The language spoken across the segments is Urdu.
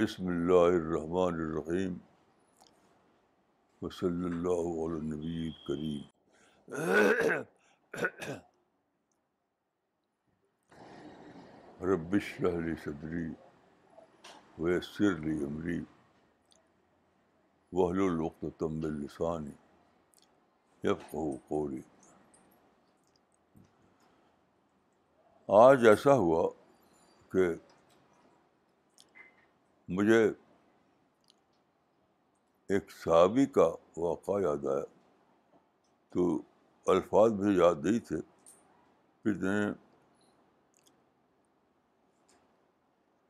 بسم اللہ الرحمن الرحیم وصلی اللہ علیہ نبی کریم ربش علی صدری ویسر علی عمری وحل الوقت لقت السانی تمب السانی آج ایسا ہوا کہ مجھے ایک صحابی کا واقعہ یاد آیا تو الفاظ مجھے یاد نہیں تھے پھر نے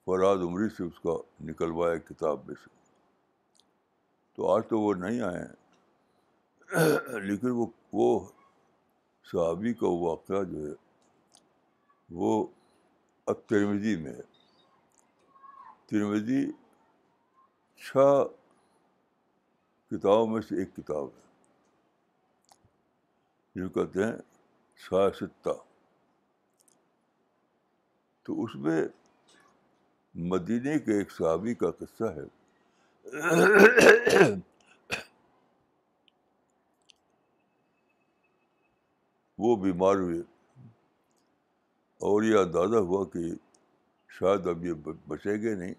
فراد عمری سے اس کا نکلوایا کتاب میں سے تو آج تو وہ نہیں آئے ہیں لیکن وہ وہ صحابی کا واقعہ جو ہے وہ اکترمزی میں ہے ترویدی چھ کتابوں میں سے ایک کتاب ہے جو کہتے جس کو تو اس میں مدینے کے ایک صحابی کا قصہ ہے وہ بیمار ہوئے اور یہ اندازہ ہوا کہ شاید اب یہ بچے گے نہیں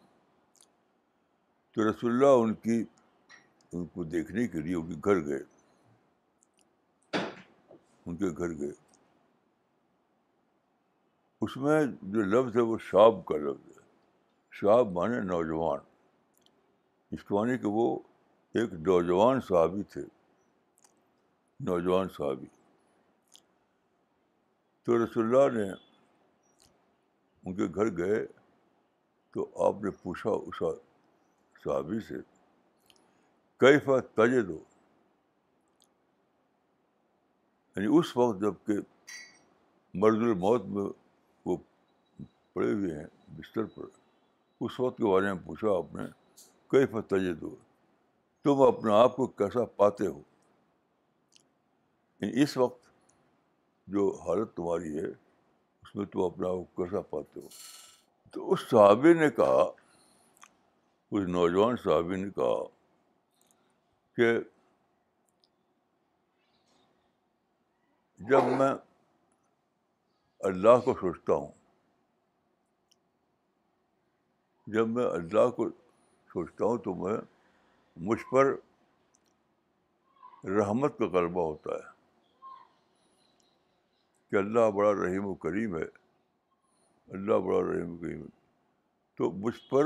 تو رسول اللہ ان کی ان کو دیکھنے کے لیے ان کے گھر گئے ان کے گھر گئے اس میں جو لفظ ہے وہ شاب کا لفظ ہے شاب مانے نوجوان اس کو مانے کہ وہ ایک نوجوان صحابی تھے نوجوان صحابی تو رسول اللہ نے ان کے گھر گئے تو آپ نے پوچھا اس صحابی سے کیفا تجے دو یعنی اس وقت جب کہ مرد الموت میں وہ پڑے ہوئے ہیں بستر پر اس وقت کے بارے میں پوچھا آپ نے کئی تجے دو تم اپنے آپ کو کیسا پاتے ہو یعنی اس وقت جو حالت تمہاری ہے اس میں تو اپنا کیسا پاتے ہو تو اس صحابی نے کہا اس نوجوان صحابی نے کہا کہ جب میں اللہ کو سوچتا ہوں جب میں اللہ کو سوچتا ہوں تو میں مجھ پر رحمت کا غلبہ ہوتا ہے کہ اللہ بڑا رحیم و کریم ہے اللہ بڑا رحیم و کریم ہے تو مجھ پر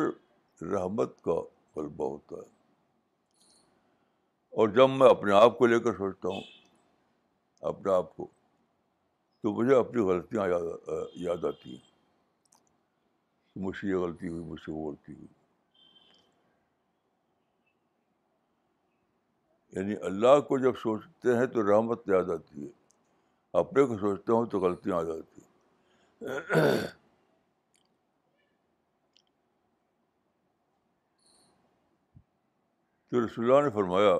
رحمت کا غلبہ ہوتا ہے اور جب میں اپنے آپ کو لے کر سوچتا ہوں اپنے آپ کو تو مجھے اپنی غلطیاں یاد آتی ہیں مجھ سے یہ غلطی ہوئی مجھ سے وہ غلطی ہوئی یعنی اللہ کو جب سوچتے ہیں تو رحمت یاد آتی ہے اپنے کو سوچتا ہوں تو غلطیاں آ جاتی ہیں تو رسول اللہ نے فرمایا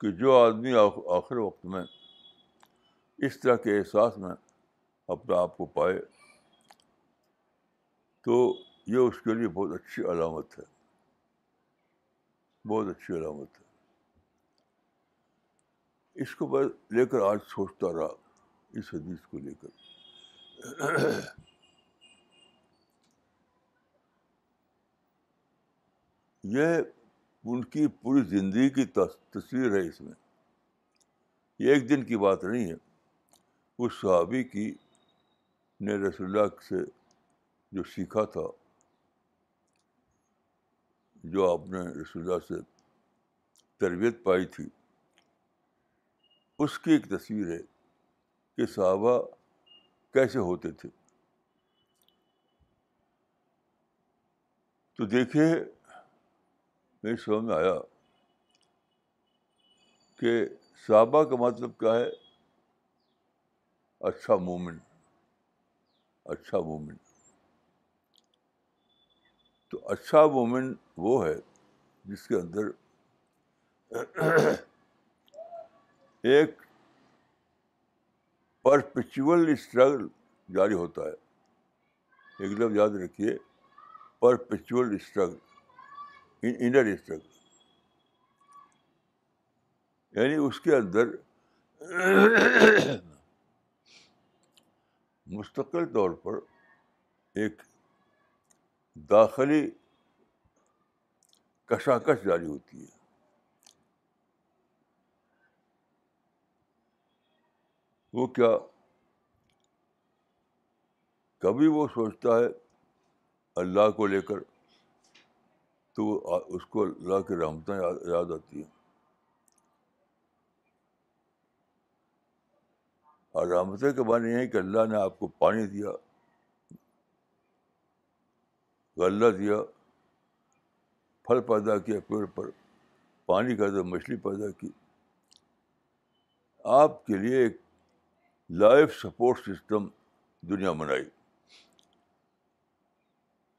کہ جو آدمی آخر وقت میں اس طرح کے احساس میں اپنا آپ کو پائے تو یہ اس کے لیے بہت اچھی علامت ہے بہت اچھی علامت ہے اس کو میں لے کر آج سوچتا رہا اس حدیث کو لے کر یہ ان کی پوری زندگی کی تصویر ہے اس میں یہ ایک دن کی بات نہیں ہے اس صحابی کی نے رسول اللہ سے جو سیکھا تھا جو آپ نے رسول اللہ سے تربیت پائی تھی اس کی ایک تصویر ہے کہ صحابہ کیسے ہوتے تھے تو دیکھے میری سمجھ میں آیا کہ صحابہ کا مطلب کیا ہے اچھا مومن اچھا مومن تو اچھا مومن وہ ہے جس کے اندر ایک پرپیچول اسٹرگل جاری ہوتا ہے ایک دم یاد رکھیے اسٹرگل انر اسٹرگل یعنی اس کے اندر مستقل طور پر ایک داخلی کشاکش جاری ہوتی ہے وہ کیا کبھی وہ سوچتا ہے اللہ کو لے کر تو اس کو اللہ کی رحمتیں یاد آتی ہیں اور رحمتیں کے معنی یہ ہے کہ اللہ نے آپ کو پانی دیا غلہ دیا پھل پیدا کیا پیڑ پر پانی کر دیا مچھلی پیدا کی آپ کے لیے ایک لائف سپورٹ سسٹم دنیا بنائی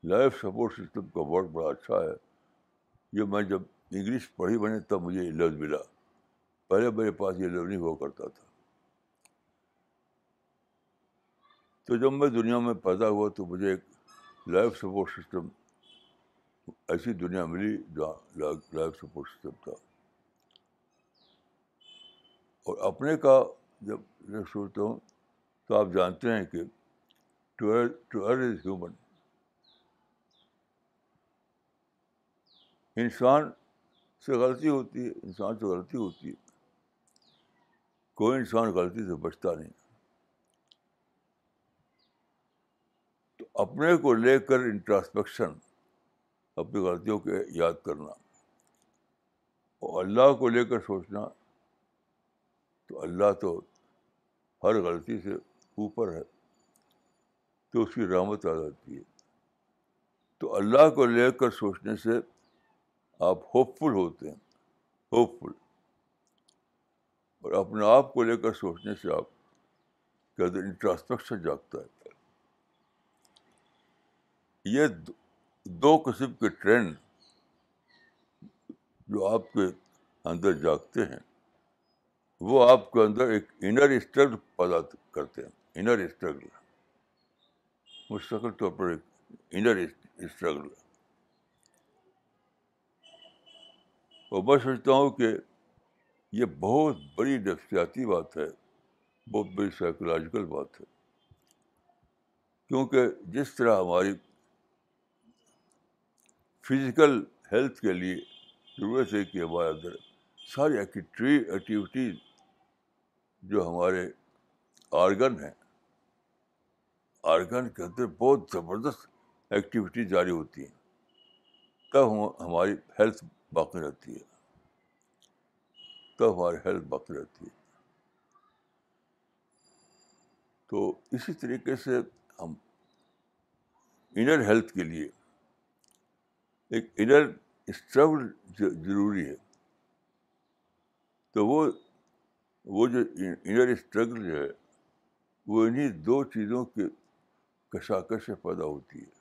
لائف سپورٹ سسٹم کا ورڈ بڑا اچھا ہے یہ میں جب انگلش پڑھی بنے تب مجھے یہ لفظ ملا پہلے میرے پاس یہ لفظ نہیں ہوا کرتا تھا تو جب میں دنیا میں پیدا ہوا تو مجھے ایک لائف سپورٹ سسٹم ایسی دنیا ملی جہاں لائف سپورٹ سسٹم تھا اور اپنے کا جب میں سوچتا ہوں تو آپ جانتے ہیں کہ ٹویلتھ ٹویلتھ از ہیومن انسان سے غلطی ہوتی ہے انسان سے غلطی ہوتی ہے کوئی انسان غلطی سے بچتا نہیں تو اپنے کو لے کر انٹراسپیکشن اپنی غلطیوں کے یاد کرنا اور اللہ کو لے کر سوچنا تو اللہ تو ہر غلطی سے اوپر ہے تو اس کی رحمت آ جاتی ہے تو اللہ کو لے کر سوچنے سے آپ ہوپ فل ہوتے ہیں ہوپ فل اور اپنے آپ کو لے کر سوچنے سے آپ کے اگر انٹراسپیکشن جاگتا ہے یہ دو قسم کے ٹرینڈ جو آپ کے اندر جاگتے ہیں وہ آپ کے اندر ایک انر اسٹرگل پیدا کرتے ہیں انر اسٹرگل مستقل طور پر ایک انر اسٹرگل ہے اور میں سمجھتا ہوں کہ یہ بہت بڑی نفسیاتی بات ہے بہت بڑی سائیکولوجیکل بات ہے کیونکہ جس طرح ہماری فزیکل ہیلتھ کے لیے ضرورت ہے کہ ہمارے اندر ساری ایکٹری جو ہمارے آرگن ہیں آرگن کے اندر بہت زبردست ایکٹیویٹی جاری ہوتی ہیں تب ہماری ہیلتھ باقی رہتی ہے تب ہماری ہیلتھ باقی رہتی ہے تو اسی طریقے سے ہم انر ہیلتھ کے لیے ایک انر اسٹرگل ضروری ہے تو وہ وہ جو انر اسٹرگل جو ہے وہ انہیں دو چیزوں کے کشاکش سے پیدا ہوتی ہے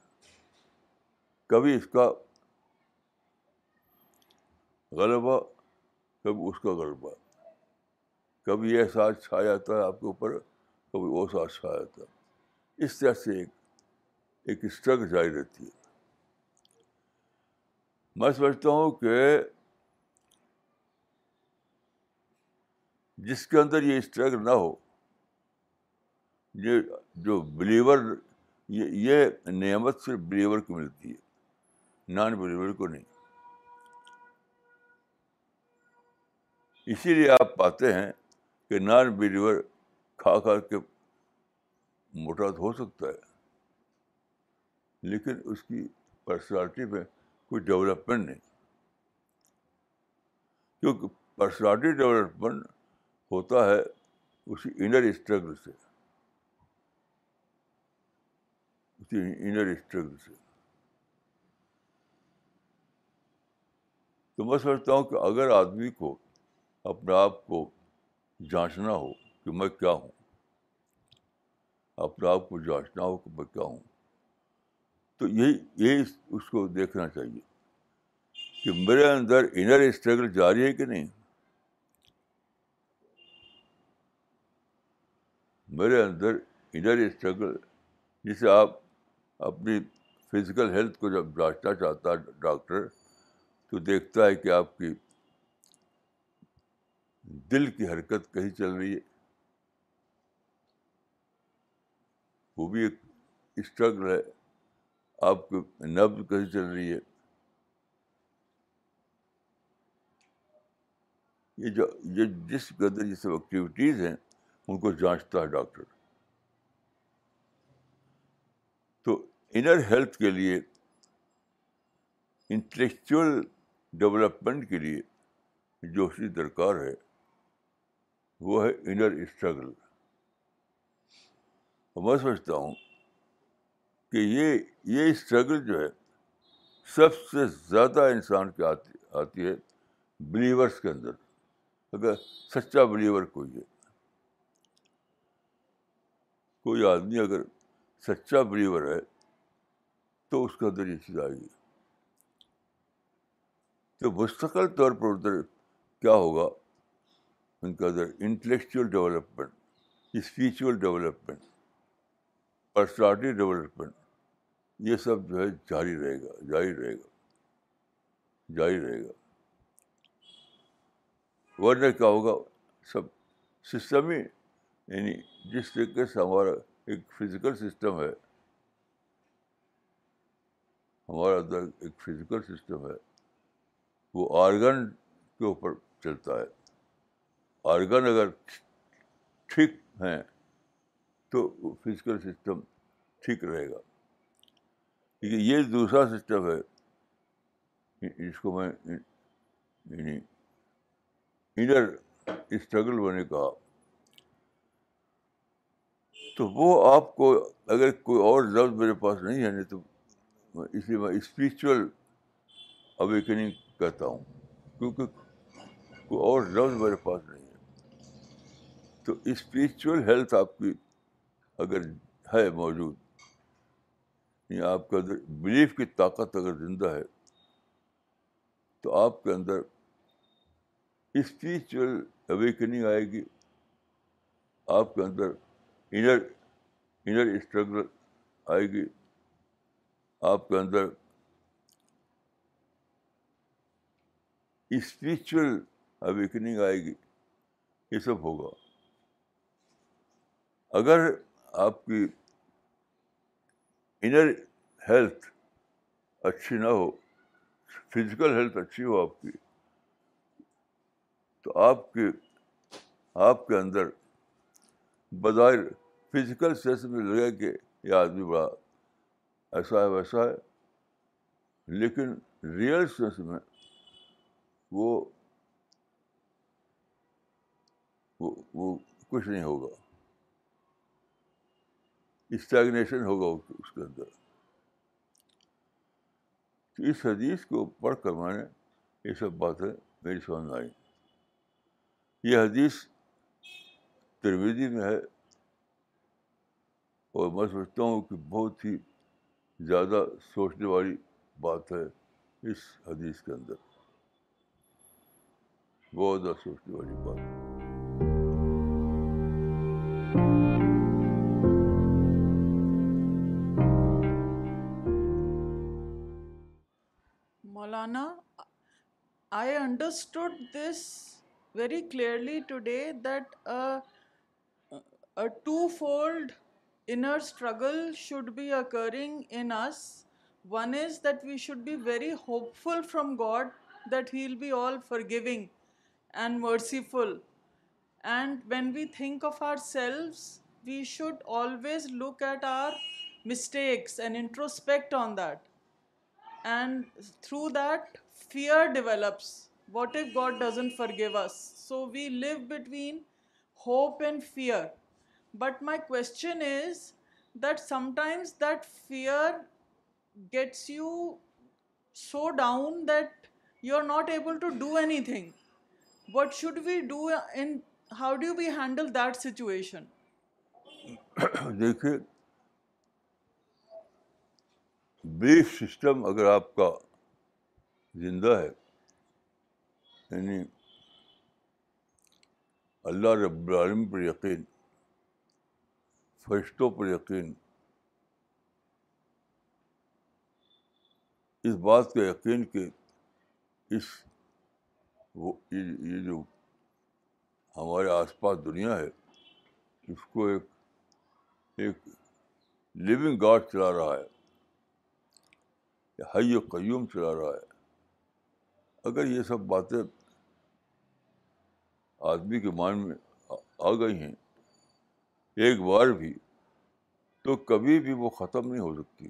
کبھی اس کا غلبہ کبھی اس کا غلبہ کبھی یہ احساس چھا جاتا ہے آپ کے اوپر کبھی وہ احساس چھا جاتا ہے اس طرح سے ایک ایک اسٹرگل جاری رہتی ہے میں سمجھتا ہوں کہ جس کے اندر یہ اسٹرگل نہ ہو یہ جو بلیور یہ نعمت صرف بلیور کو ملتی ہے نان بلیور کو نہیں اسی لیے آپ پاتے ہیں کہ نان بلیور کھا کھا کے موٹا تو ہو سکتا ہے لیکن اس کی پرسنالٹی میں کوئی ڈیولپمنٹ نہیں کیونکہ پرسنالٹی ڈیولپمنٹ ہوتا ہے اسی انر اسٹرگل سے اسی انر اسٹرگل سے تو میں سمجھتا ہوں کہ اگر آدمی کو اپنے آپ کو جانچنا ہو کہ میں کیا ہوں اپنے آپ کو جانچنا ہو کہ میں کیا ہوں تو یہی یہی اس کو دیکھنا چاہیے کہ میرے اندر انر اسٹرگل جاری ہے کہ نہیں میرے اندر انر اسٹرگل جسے آپ اپنی فزیکل ہیلتھ کو جب جانچنا چاہتا ہے ڈاکٹر تو دیکھتا ہے کہ آپ کی دل کی حرکت کہیں چل رہی ہے وہ بھی ایک اسٹرگل ہے آپ کی نبز کہیں چل رہی ہے یہ یہ جو جس قدر یہ سب ایکٹیویٹیز ہیں ان کو جانچتا ہے ڈاکٹر تو انر ہیلتھ کے لیے انٹلیکچوئل ڈیولپمنٹ کے لیے جو اس کی درکار ہے وہ ہے انر اسٹرگل اور میں سمجھتا ہوں کہ یہ یہ اسٹرگل جو ہے سب سے زیادہ انسان کے آتی آتی ہے بلیورس کے اندر اگر سچا بلیور کوئی ہے کوئی آدمی اگر سچا بلیور ہے تو اس کے اندر یہ چیز آئے گی تو مستقل طور پر ادھر کیا ہوگا ان کا ادھر intellectual development spiritual development personality development یہ سب جو ہے جاری رہے گا جاری رہے گا جاری رہے گا ورنہ کیا ہوگا سب سسٹم ہی یعنی جس طریقے سے ہمارا ایک فزیکل سسٹم ہے ہمارا اندر ایک فزیکل سسٹم ہے وہ آرگن کے اوپر چلتا ہے آرگن اگر ٹھیک ہیں تو فزیکل سسٹم ٹھیک رہے گا کیونکہ یہ دوسرا سسٹم ہے جس کو میں یعنی انر اسٹرگل نے کا تو وہ آپ کو اگر کوئی اور لفظ میرے پاس نہیں ہے نہیں یعنی تو اس لیے میں اسپریچل اویکننگ کہتا ہوں کیونکہ کوئی اور لفظ میرے پاس نہیں ہے تو اسپریچل ہیلتھ آپ کی اگر ہے موجود یا یعنی آپ کے اندر بلیف کی طاقت اگر زندہ ہے تو آپ کے اندر اسپریچل اویکننگ آئے گی آپ کے اندر انر انر اسٹرگل آئے گی آپ کے اندر اسپریچل اویکننگ آئے گی یہ سب ہوگا اگر آپ کی انر ہیلتھ اچھی نہ ہو فزیکل ہیلتھ اچھی ہو آپ کی تو آپ کے آپ کے اندر بظاہر فزیکل سینس میں لگے کہ یہ آدمی بڑا ایسا ہے ویسا ہے لیکن ریئل سینس میں وہ کچھ نہیں ہوگا اسٹیگنیشن ہوگا اس کے اندر تو اس حدیث کو پڑھ کر میں نے یہ سب باتیں میری سمجھ میں آئی یہ حدیث ترویدی میں ہے اور میں سوچتا ہوں کہ بہت ہی زیادہ سوچنے والی بات ہے اس حدیث کے اندر بہت زیادہ سوچنے والی بات ہے Maulana I understood this very clearly today that a twofold inner struggle should be occurring in us. One is that we should be very hopeful from God that He'll be all forgiving and merciful. And when we think of ourselves, we should always look at our mistakes and introspect on that. And through that, fear develops. What if God doesn't forgive us? So we live between hope and fear. But my question is that sometimes that fear gets you so down that you are not able to do anything what should we do in how do we handle that situation دیکھیے بیف سسٹم اگر آپ کا زندہ ہے یعنی اللہ رب العالم پر یقین فرشتوں پر یقین اس بات کا یقین کہ اس وہ یہ جو ہمارے آس پاس دنیا ہے اس کو ایک ایک لیونگ گارڈ چلا رہا ہے حی و قیوم چلا رہا ہے اگر یہ سب باتیں آدمی کے مان میں آ گئی ہیں ایک بار بھی تو کبھی بھی وہ ختم نہیں ہو سکتی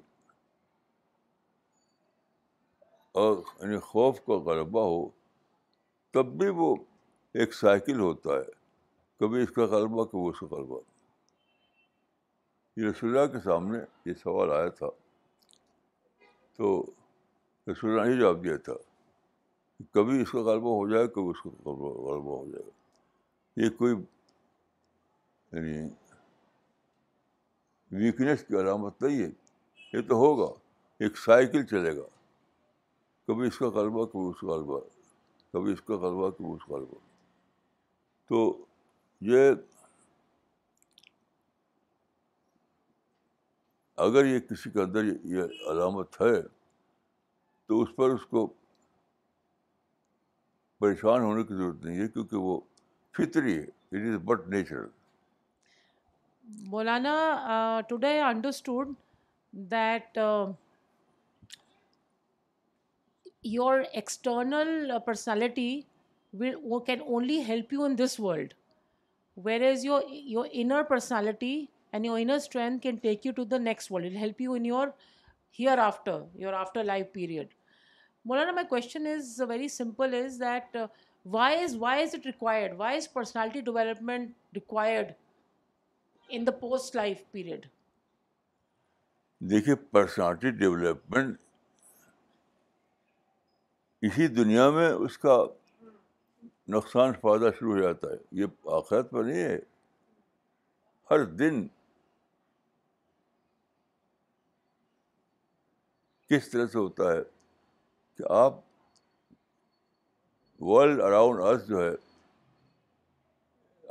اور یعنی خوف کا غلبہ ہو تب بھی وہ ایک سائیکل ہوتا ہے کبھی اس کا غلبہ کبھی اس کا غلبہ اللہ کے سامنے یہ سوال آیا تھا تو رسول نے جواب دیا تھا کبھی اس کا غلبہ ہو جائے کبھی اس کا غلبہ ہو جائے یہ کوئی یعنی ویکنیس کی علامت نہیں ہے یہ تو ہوگا ایک سائیکل چلے گا کبھی اس کا غلبہ کبھی اس کا غلبہ کبھی اس کا غلبہ کبھی اس کا غلبہ تو یہ اگر یہ کسی کے اندر یہ علامت ہے تو اس پر اس کو پریشان ہونے کی ضرورت نہیں ہے کیونکہ وہ فطری ہے it is but natural Molana, today I understood that your external personality can only help you in this world, whereas your inner personality and your inner strength can take you to the next world. It'll help you in your hereafter, your afterlife period. Molana, my question is uh, very simple: is that uh, why is it required? Why is personality development required in the post life period دیکھیے پرسنالٹی ڈیولپمنٹ اسی دنیا میں اس کا نقصان فائدہ شروع ہو جاتا ہے یہ آخرت پر نہیں ہے ہر دن کس طرح سے ہوتا ہے کہ آپ ورلڈ اراؤنڈ ارتھ جو ہے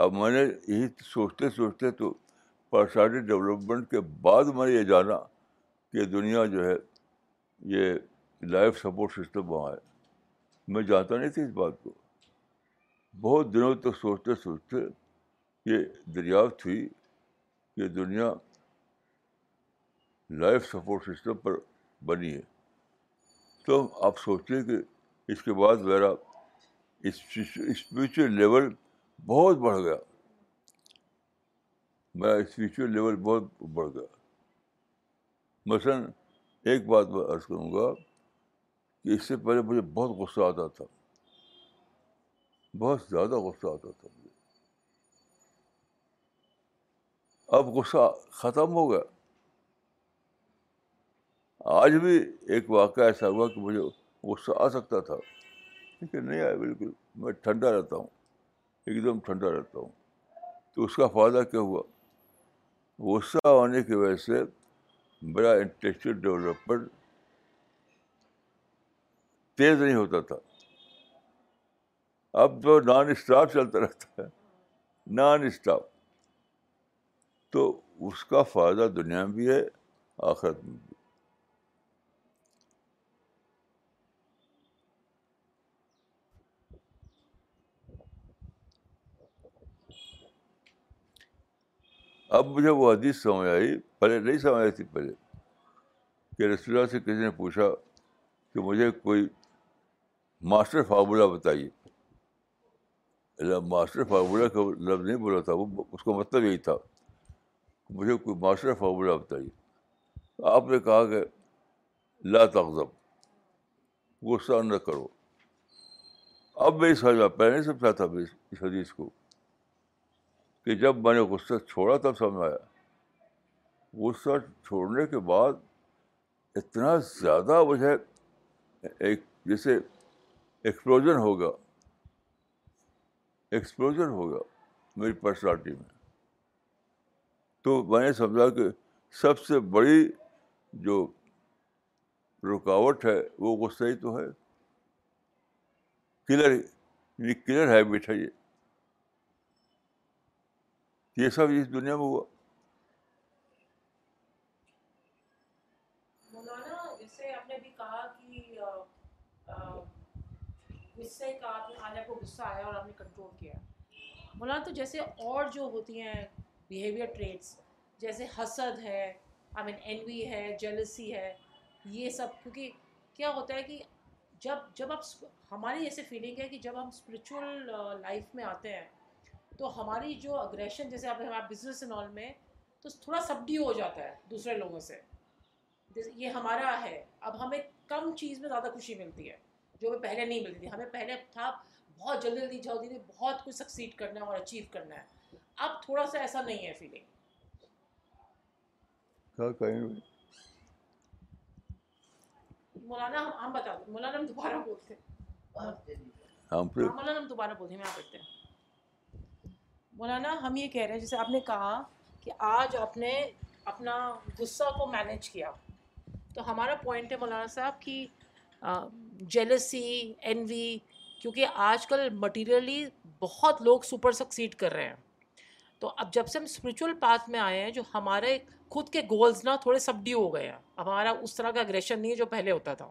اب میں نے یہی سوچتے سوچتے تو پرسنالٹی ڈیولپمنٹ کے بعد میں نے یہ جانا کہ دنیا جو ہے یہ لائف سپورٹ سسٹم وہاں ہے میں جانتا نہیں تھی اس بات کو بہت دنوں تک سوچتے سوچتے یہ دریافت ہوئی کہ دنیا لائف سپورٹ سسٹم پر بنی ہے تو آپ سوچیں کہ اس کے بعد میرا اسپریچل لیول بہت بڑھ گیا میرا اسپریچل لیول بہت بڑھ گیا مثلاً ایک بات میں عرض کروں گا کہ اس سے پہلے مجھے بہت غصہ آتا تھا بہت زیادہ غصہ آتا تھا مجھے اب غصہ ختم ہو گیا آج بھی ایک واقعہ ایسا ہوا کہ مجھے غصہ آ سکتا تھا لیکن نہیں آیا بالکل میں ٹھنڈا رہتا ہوں ایک دم ٹھنڈا رہتا ہوں تو اس کا فائدہ کیا ہوا غصہ ہونے کی وجہ سے بڑا انٹلیکچل ڈیولپر تیز نہیں ہوتا تھا اب تو نان اسٹاپ چلتا رہتا ہے نان اسٹاپ تو اس کا فائدہ دنیا میں بھی ہے آخرت میں بھی اب مجھے وہ حدیث سمجھ آئی پہلے نہیں سمجھ آئی تھی پہلے کہ رسول اللہ سے کسی نے پوچھا کہ مجھے کوئی ماسٹر فارمولہ بتائیے ماسٹر فارمولہ کا لفظ نہیں بولا تھا وہ اس کا مطلب یہی تھا مجھے کوئی ماسٹر فارمولہ بتائیے آپ نے کہا کہ لا تغضب غصہ نہ کرو اب میں سمجھا پہلے سمجھا تھا اس حدیث کو کہ جب میں نے غصہ چھوڑا تب آیا غصہ چھوڑنے کے بعد اتنا زیادہ مجھے ایک جیسے ایکسپلوژن ہو گیا ہوگا ہو گیا میری پرسنالٹی میں تو میں نے سمجھا کہ سب سے بڑی جو رکاوٹ ہے وہ غصہ ہی تو ہے کلر یعنی ہیبٹ ہے یہ یہ مولانا تو جیسے اور جو ہوتی ہیں جیسے حسد ہے یہ سب کیونکہ کیا ہوتا ہے کہ جب جب آپ ہماری ایسے فیلنگ ہے کہ جب ہم اسپرچل لائف میں آتے ہیں تو ہماری جو اگریشن جیسے آپ بزنس میں تو تھوڑا سب ہو جاتا ہے دوسرے لوگوں سے یہ ہمارا ہے اب ہمیں کم چیز میں زیادہ خوشی ملتی ہے جو ہمیں پہلے نہیں ملتی تھی ہمیں پہلے تھا بہت جلدی جلدی جلدی بہت کچھ سکسیڈ کرنا ہے اور اچیو کرنا ہے اب تھوڑا سا ایسا نہیں ہے فیلنگ مولانا ہم بتا دیں مولانا ہم دوبارہ بولتے ہیں ہاں، مولانا ہم دوبارہ بولتے ہیں مولانا ہم یہ کہہ رہے ہیں جیسے آپ نے کہا کہ آج آپ نے اپنا غصہ کو مینج کیا تو ہمارا پوائنٹ ہے مولانا صاحب کہ جیلسی این وی کیونکہ آج کل مٹیریلی بہت لوگ سپر سکسیڈ کر رہے ہیں تو اب جب سے ہم اسپریچل پاتھ میں آئے ہیں جو ہمارے خود کے گولز نا تھوڑے سبڈیو ہو گئے ہیں ہمارا اس طرح کا اگریشن نہیں ہے جو پہلے ہوتا تھا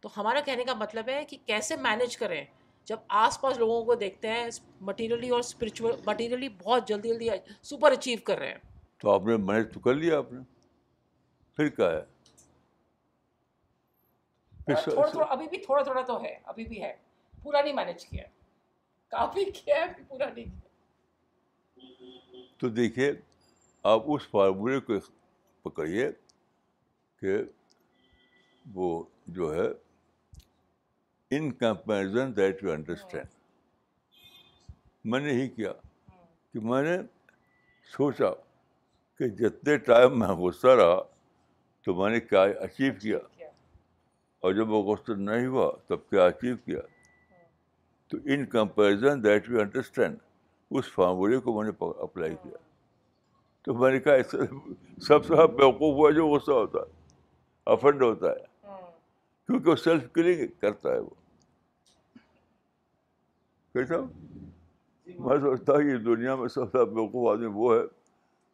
تو ہمارا کہنے کا مطلب ہے کہ کیسے مینج کریں جب آس پاس لوگوں کو دیکھتے ہیں مٹیریلی اور اسپرچل مٹیریلی بہت جلدی جلدی سپر اچیو کر رہے ہیں تو آپ نے مینج تو کر لیا آپ نے پھر کیا ہے تھوڑا تھوڑا ابھی بھی تھوڑا تھوڑا تو ہے ابھی بھی ہے پورا نہیں مینج کیا کافی کیا ہے پورا نہیں کیا تو دیکھیے آپ اس فارمولے کو پکڑیے کہ وہ جو ہے in comparison that you understand میں نے ہی کیا کہ میں نے سوچا کہ جتنے ٹائم میں غصہ رہا تو میں نے کیا اچیو کیا اور جب وہ غصہ نہیں ہوا تب کیا اچیو کیا تو in comparison that you understand اس فارمولے کو میں نے اپلائی کیا تو میں نے کہا اس سب سے بیوقوف ہوا جو غصہ ہوتا ہے افنڈ ہوتا ہے کیونکہ وہ سیلف کلنگ کرتا ہے وہ کیسا میں سوچتا ہوں یہ دنیا میں سب سے بیوقوف آدمی وہ ہے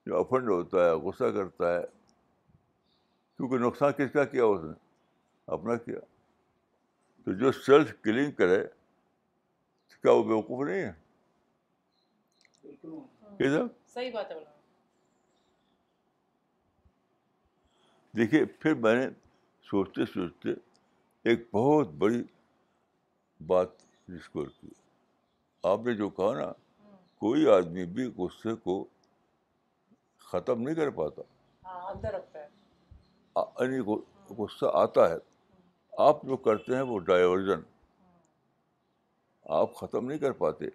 جو افنڈ ہوتا ہے غصہ کرتا ہے کیونکہ نقصان کس کا کیا اس نے اپنا کیا تو جو سیلف کلنگ کرے کیا وہ بیوقوف نہیں ہے دیکھیے پھر میں نے سوچتے سوچتے ایک بہت بڑی بات ڈسکور کی آپ نے جو کہا نا کوئی آدمی بھی غصے کو ختم نہیں کر پاتا ہاں، یعنی غصہ آتا ہے آپ جو کرتے ہیں وہ ڈائیورژن آپ ختم نہیں کر پاتے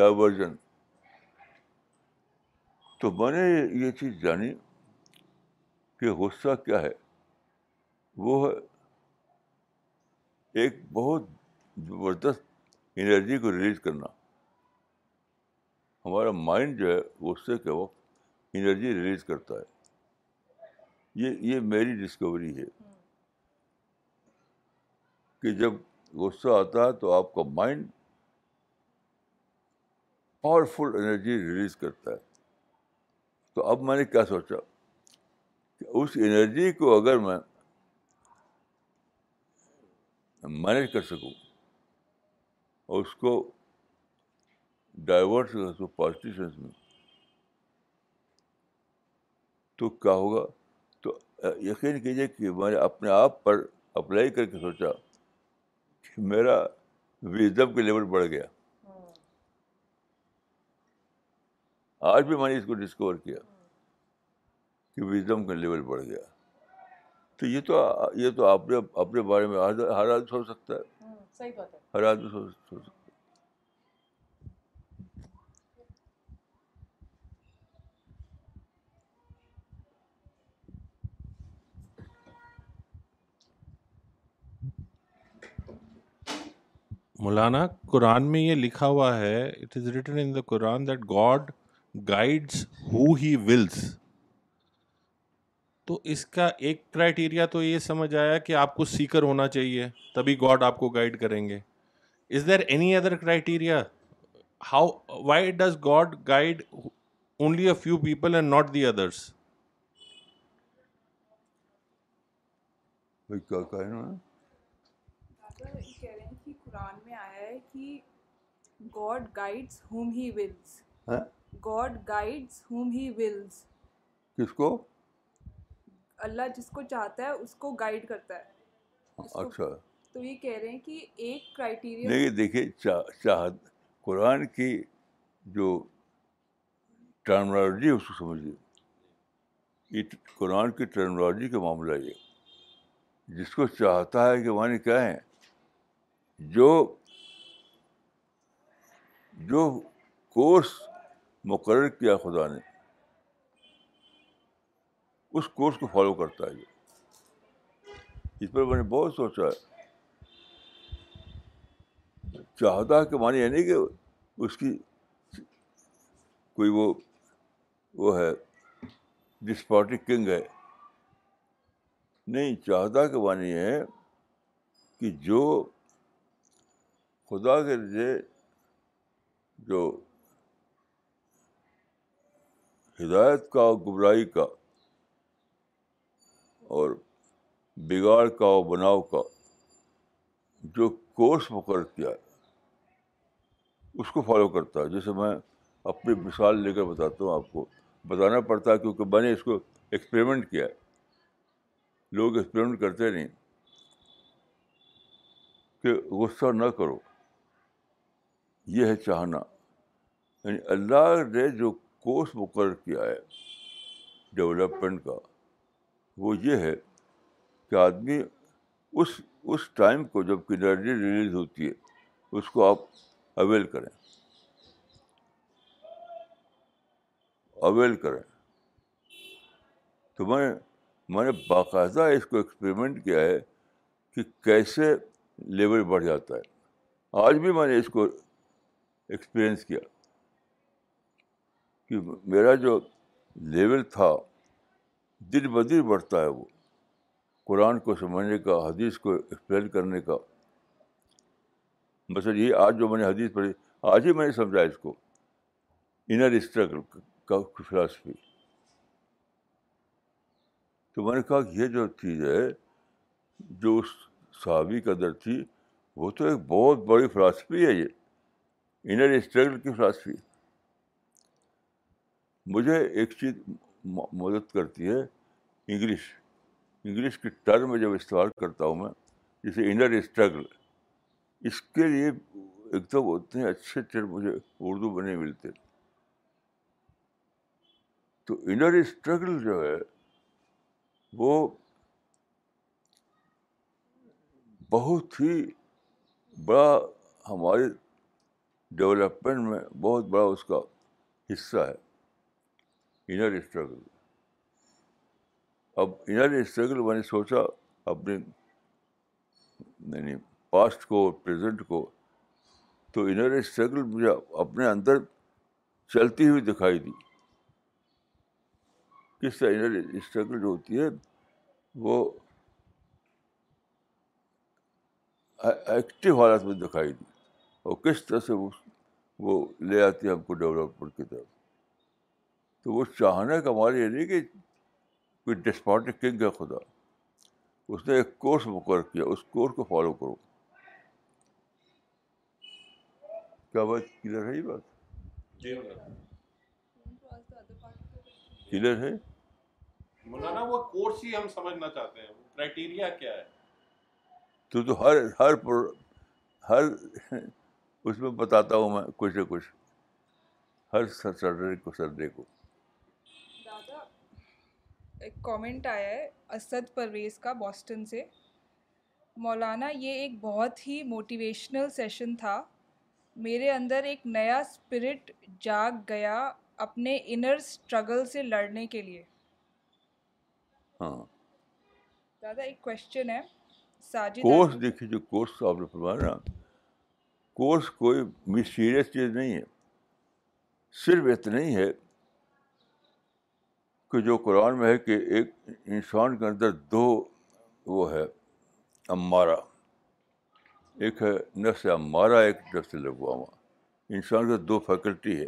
ڈائیورژن تو میں نے یہ چیز جانی کہ غصہ کیا ہے وہ ہے ایک بہت زبردست انرجی کو ریلیز کرنا ہمارا مائنڈ جو ہے غصے کے وقت انرجی ریلیز کرتا ہے یہ یہ میری ڈسکوری ہے کہ جب غصہ آتا ہے تو آپ کا مائنڈ پاورفل انرجی ریلیز کرتا ہے تو اب میں نے کیا سوچا کہ اس انرجی کو اگر میں مینیج کر سکوں اور اس کو ڈائیورٹ کر پازیٹیو سینس میں تو کیا ہوگا تو یقین کیجیے کہ میں نے اپنے آپ پر اپلائی کر کے سوچا کہ میرا وزڈم کا لیول بڑھ گیا آج بھی میں نے اس کو ڈسکور کیا کہ وزڈم کا لیول بڑھ گیا تو یہ تو یہ تو آپ اپنے بارے میں ہر آدمی سوچ سکتا ہے مولانا قرآن میں یہ لکھا ہوا ہے it is written in the Quran that God guides who he wills تو اس کا ایک کرائٹیریا تو یہ سمجھ آیا کہ آپ کو سیکر ہونا چاہیے ہی آپ کو کریں گے اللہ جس کو چاہتا ہے اس کو گائیڈ کرتا ہے اچھا تو یہ کہہ رہے ہیں کہ ایک کرائیٹیریا نہیں دیکھیے قرآن کی جو ٹرمنالوجی اس کو سمجھیے قرآن کی ٹرمنالوجی کے معاملہ یہ جس کو چاہتا ہے کہ معنی کیا ہے جو کورس مقرر کیا خدا نے اس کورس کو فالو کرتا ہے جو اس پر میں نے بہت سوچا ہے چاہتا کے معنی یہ یعنی نہیں کہ اس کی کوئی وہ وہ ہے ڈسپوٹک کنگ ہے نہیں چاہتا کے معنی یہ ہے کہ جو خدا کے لیے جو ہدایت کا اور گمراہی کا اور بگاڑ کا بناؤ کا جو کورس مقرر کیا ہے اس کو فالو کرتا ہے جیسے میں اپنی مثال لے کر بتاتا ہوں آپ کو بتانا پڑتا ہے کیونکہ میں نے اس کو ایکسپریمنٹ کیا ہے لوگ ایکسپریمنٹ کرتے نہیں کہ غصہ نہ کرو یہ ہے چاہنا یعنی اللہ نے جو کورس مقرر کیا ہے ڈیولپمنٹ کا وہ یہ ہے کہ آدمی اس اس ٹائم کو جب انرجی ریلیز ہوتی ہے اس کو آپ اویل کریں اویل کریں تو میں میں نے باقاعدہ اس کو ایکسپریمنٹ کیا ہے کہ کیسے لیول بڑھ جاتا ہے آج بھی میں نے اس کو ایکسپیرئنس کیا کہ میرا جو لیول تھا بہ دن بڑھتا ہے وہ قرآن کو سمجھنے کا حدیث کو ایکسپلین کرنے کا بسر یہ آج جو میں نے حدیث پڑھی آج ہی میں نے سمجھا اس کو انر اسٹرگل کا فلاسفی تو میں نے کہا کہ یہ جو چیز ہے جو اس صحابی کا در تھی وہ تو ایک بہت بڑی فلاسفی ہے یہ انر اسٹرگل کی فلاسفی مجھے ایک چیز مدد کرتی ہے انگلش انگلش کی ٹرم جب استعمال کرتا ہوں میں جیسے انر اسٹرگل اس کے لیے ایک تو اتنے اچھے اچھے مجھے اردو بنے ملتے تو انر اسٹرگل جو ہے وہ بہت ہی بڑا ہمارے ڈیولپمنٹ میں بہت بڑا اس کا حصہ ہے انر اسٹرگل اب انر اسٹرگل میں نے سوچا اپنے یعنی پاسٹ کو پریزنٹ کو تو انر اسٹرگل مجھے اپنے اندر چلتی ہوئی دکھائی دی کس طرح انر اسٹرگل جو ہوتی ہے وہ ایکٹیو حالات میں دکھائی دی اور کس طرح سے وہ لے آتی ہے ہم کو ڈیولپمنٹ کی طرف تو وہ کا ہمارے یہ نہیں کہ کوئی ڈسپاٹک کنگ ہے خدا اس نے ایک کورس مقرر کیا اس کورس کو فالو کرو کیا جی ہاں۔ مولانا وہ کورس ہی ہم سمجھنا چاہتے ہیں تو ہر ہر پر ہر اس میں بتاتا ہوں میں کچھ نہ کچھ ہر سٹرڈے کو سنڈے کو ایک کامنٹ آیا ہے اسد پرویز کا بوسٹن سے مولانا یہ ایک بہت ہی موٹیویشنل سیشن تھا میرے اندر ایک نیا اسپرٹ جاگ گیا اپنے انر اسٹرگل سے لڑنے کے لیے ہاں دادا ایک کوشچن ہے کورس کورس کورس دیکھیے جو آپ نے فرمایا نا کوئی چیز نہیں ہے صرف اتنا ہی ہے کہ جو قرآن میں ہے کہ ایک انسان کے اندر دو وہ ہے امارا ایک ہے نفس امارا ایک نفس لبواما انسان کے دو فیکلٹی ہے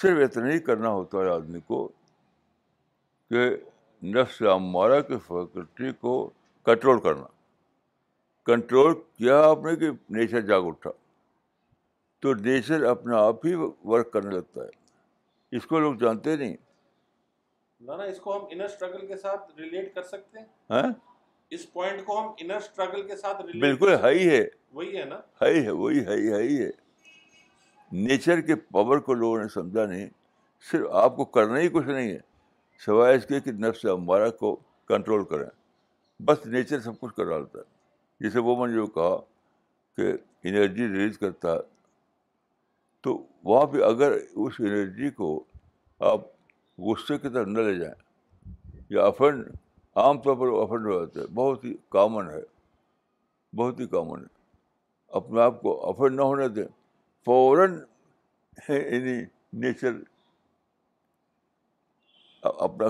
صرف اتنا ہی کرنا ہوتا ہے آدمی کو کہ نفس امارا کے فیکلٹی کو کنٹرول کرنا کنٹرول کیا آپ نے کہ نیچر جاگ اٹھا تو نیچر اپنا آپ ہی ورک کرنے لگتا ہے اس کو لوگ جانتے نہیں نیچر کے ہاں؟ کے پاور کو کو کو لوگوں نے سمجھا نہیں نہیں صرف آپ کرنا ہی کچھ ہے سوائے اس کہ نفس ہمارا کنٹرول کریں بس نیچر سب کچھ ڈالتا ہے جیسے وہ جو کہا کہ انرجی ریلیز کرتا ہے تو وہاں پہ اگر اس انرجی کو آپ غصے کی طرف نہ لے جائیں یا افنڈ عام طور پر وہ افنڈ ہو جاتے ہیں بہت ہی کامن ہے بہت ہی کامن ہے اپنے آپ کو افنڈ نہ ہونے دیں فوراً یعنی نیچر اپنا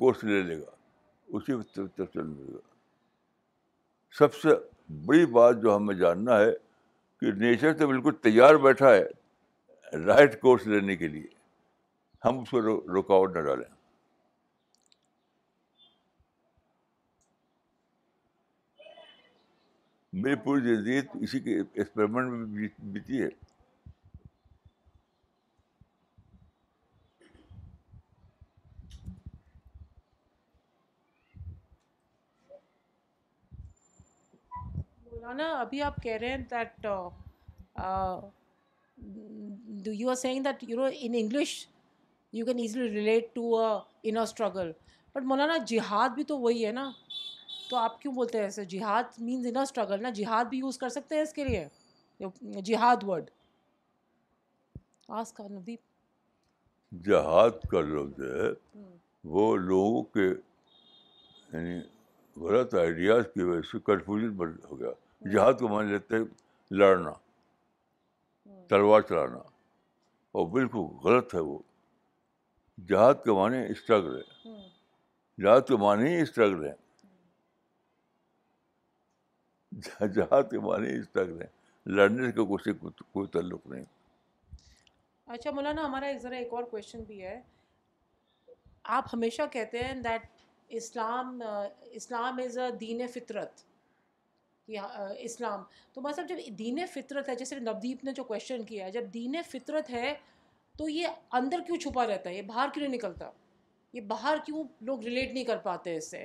کورس لے لے گا اسی گا سب سے بڑی بات جو ہمیں جاننا ہے کہ نیچر تو بالکل تیار بیٹھا ہے رائٹ کورس لینے کے لیے ہم اس کو رکاوٹ نہ ڈالیں میری پوری زندگی اسی کے ایکسپیریمنٹ میں بیتی ہے مولانا ابھی آپ کہہ رہے ہیں that you are saying that you know in English you can easily relate to struggle but Maulana جہاد بھی تو وہی ہے نا تو آپ کیوں بولتے ہیں ایسے جہاد مینز اسٹرگل نا جہاد بھی یوز کر سکتے ہیں اس کے لیے جہاد ورڈ آس کا جہاد کا لفظ ہے وہ لوگوں کے یعنی غلط آئیڈیاز کی وجہ سے کنفیوژن ہو گیا جہاد کو مان لیتے لڑنا تلوار چلانا اور بالکل غلط ہے وہ جہاد کے معنی اسٹرگل ہے جہاد کے معنی اسٹرگل ہے جہاد کے معنی اسٹرگل ہے لڑنے کا کوئی کوئی تعلق نہیں اچھا مولانا ہمارا ایک ذرا ایک اور کویشچن بھی ہے آپ ہمیشہ کہتے ہیں that Islam Islam is a دین فطرت اسلام تو مطلب جب دین فطرت ہے جیسے نبدیپ نے جو کویشچن کیا ہے جب دین فطرت ہے تو یہ اندر کیوں چھپا رہتا ہے یہ باہر کیوں نہیں نکلتا یہ باہر کیوں لوگ ریلیٹ نہیں کر پاتے اس سے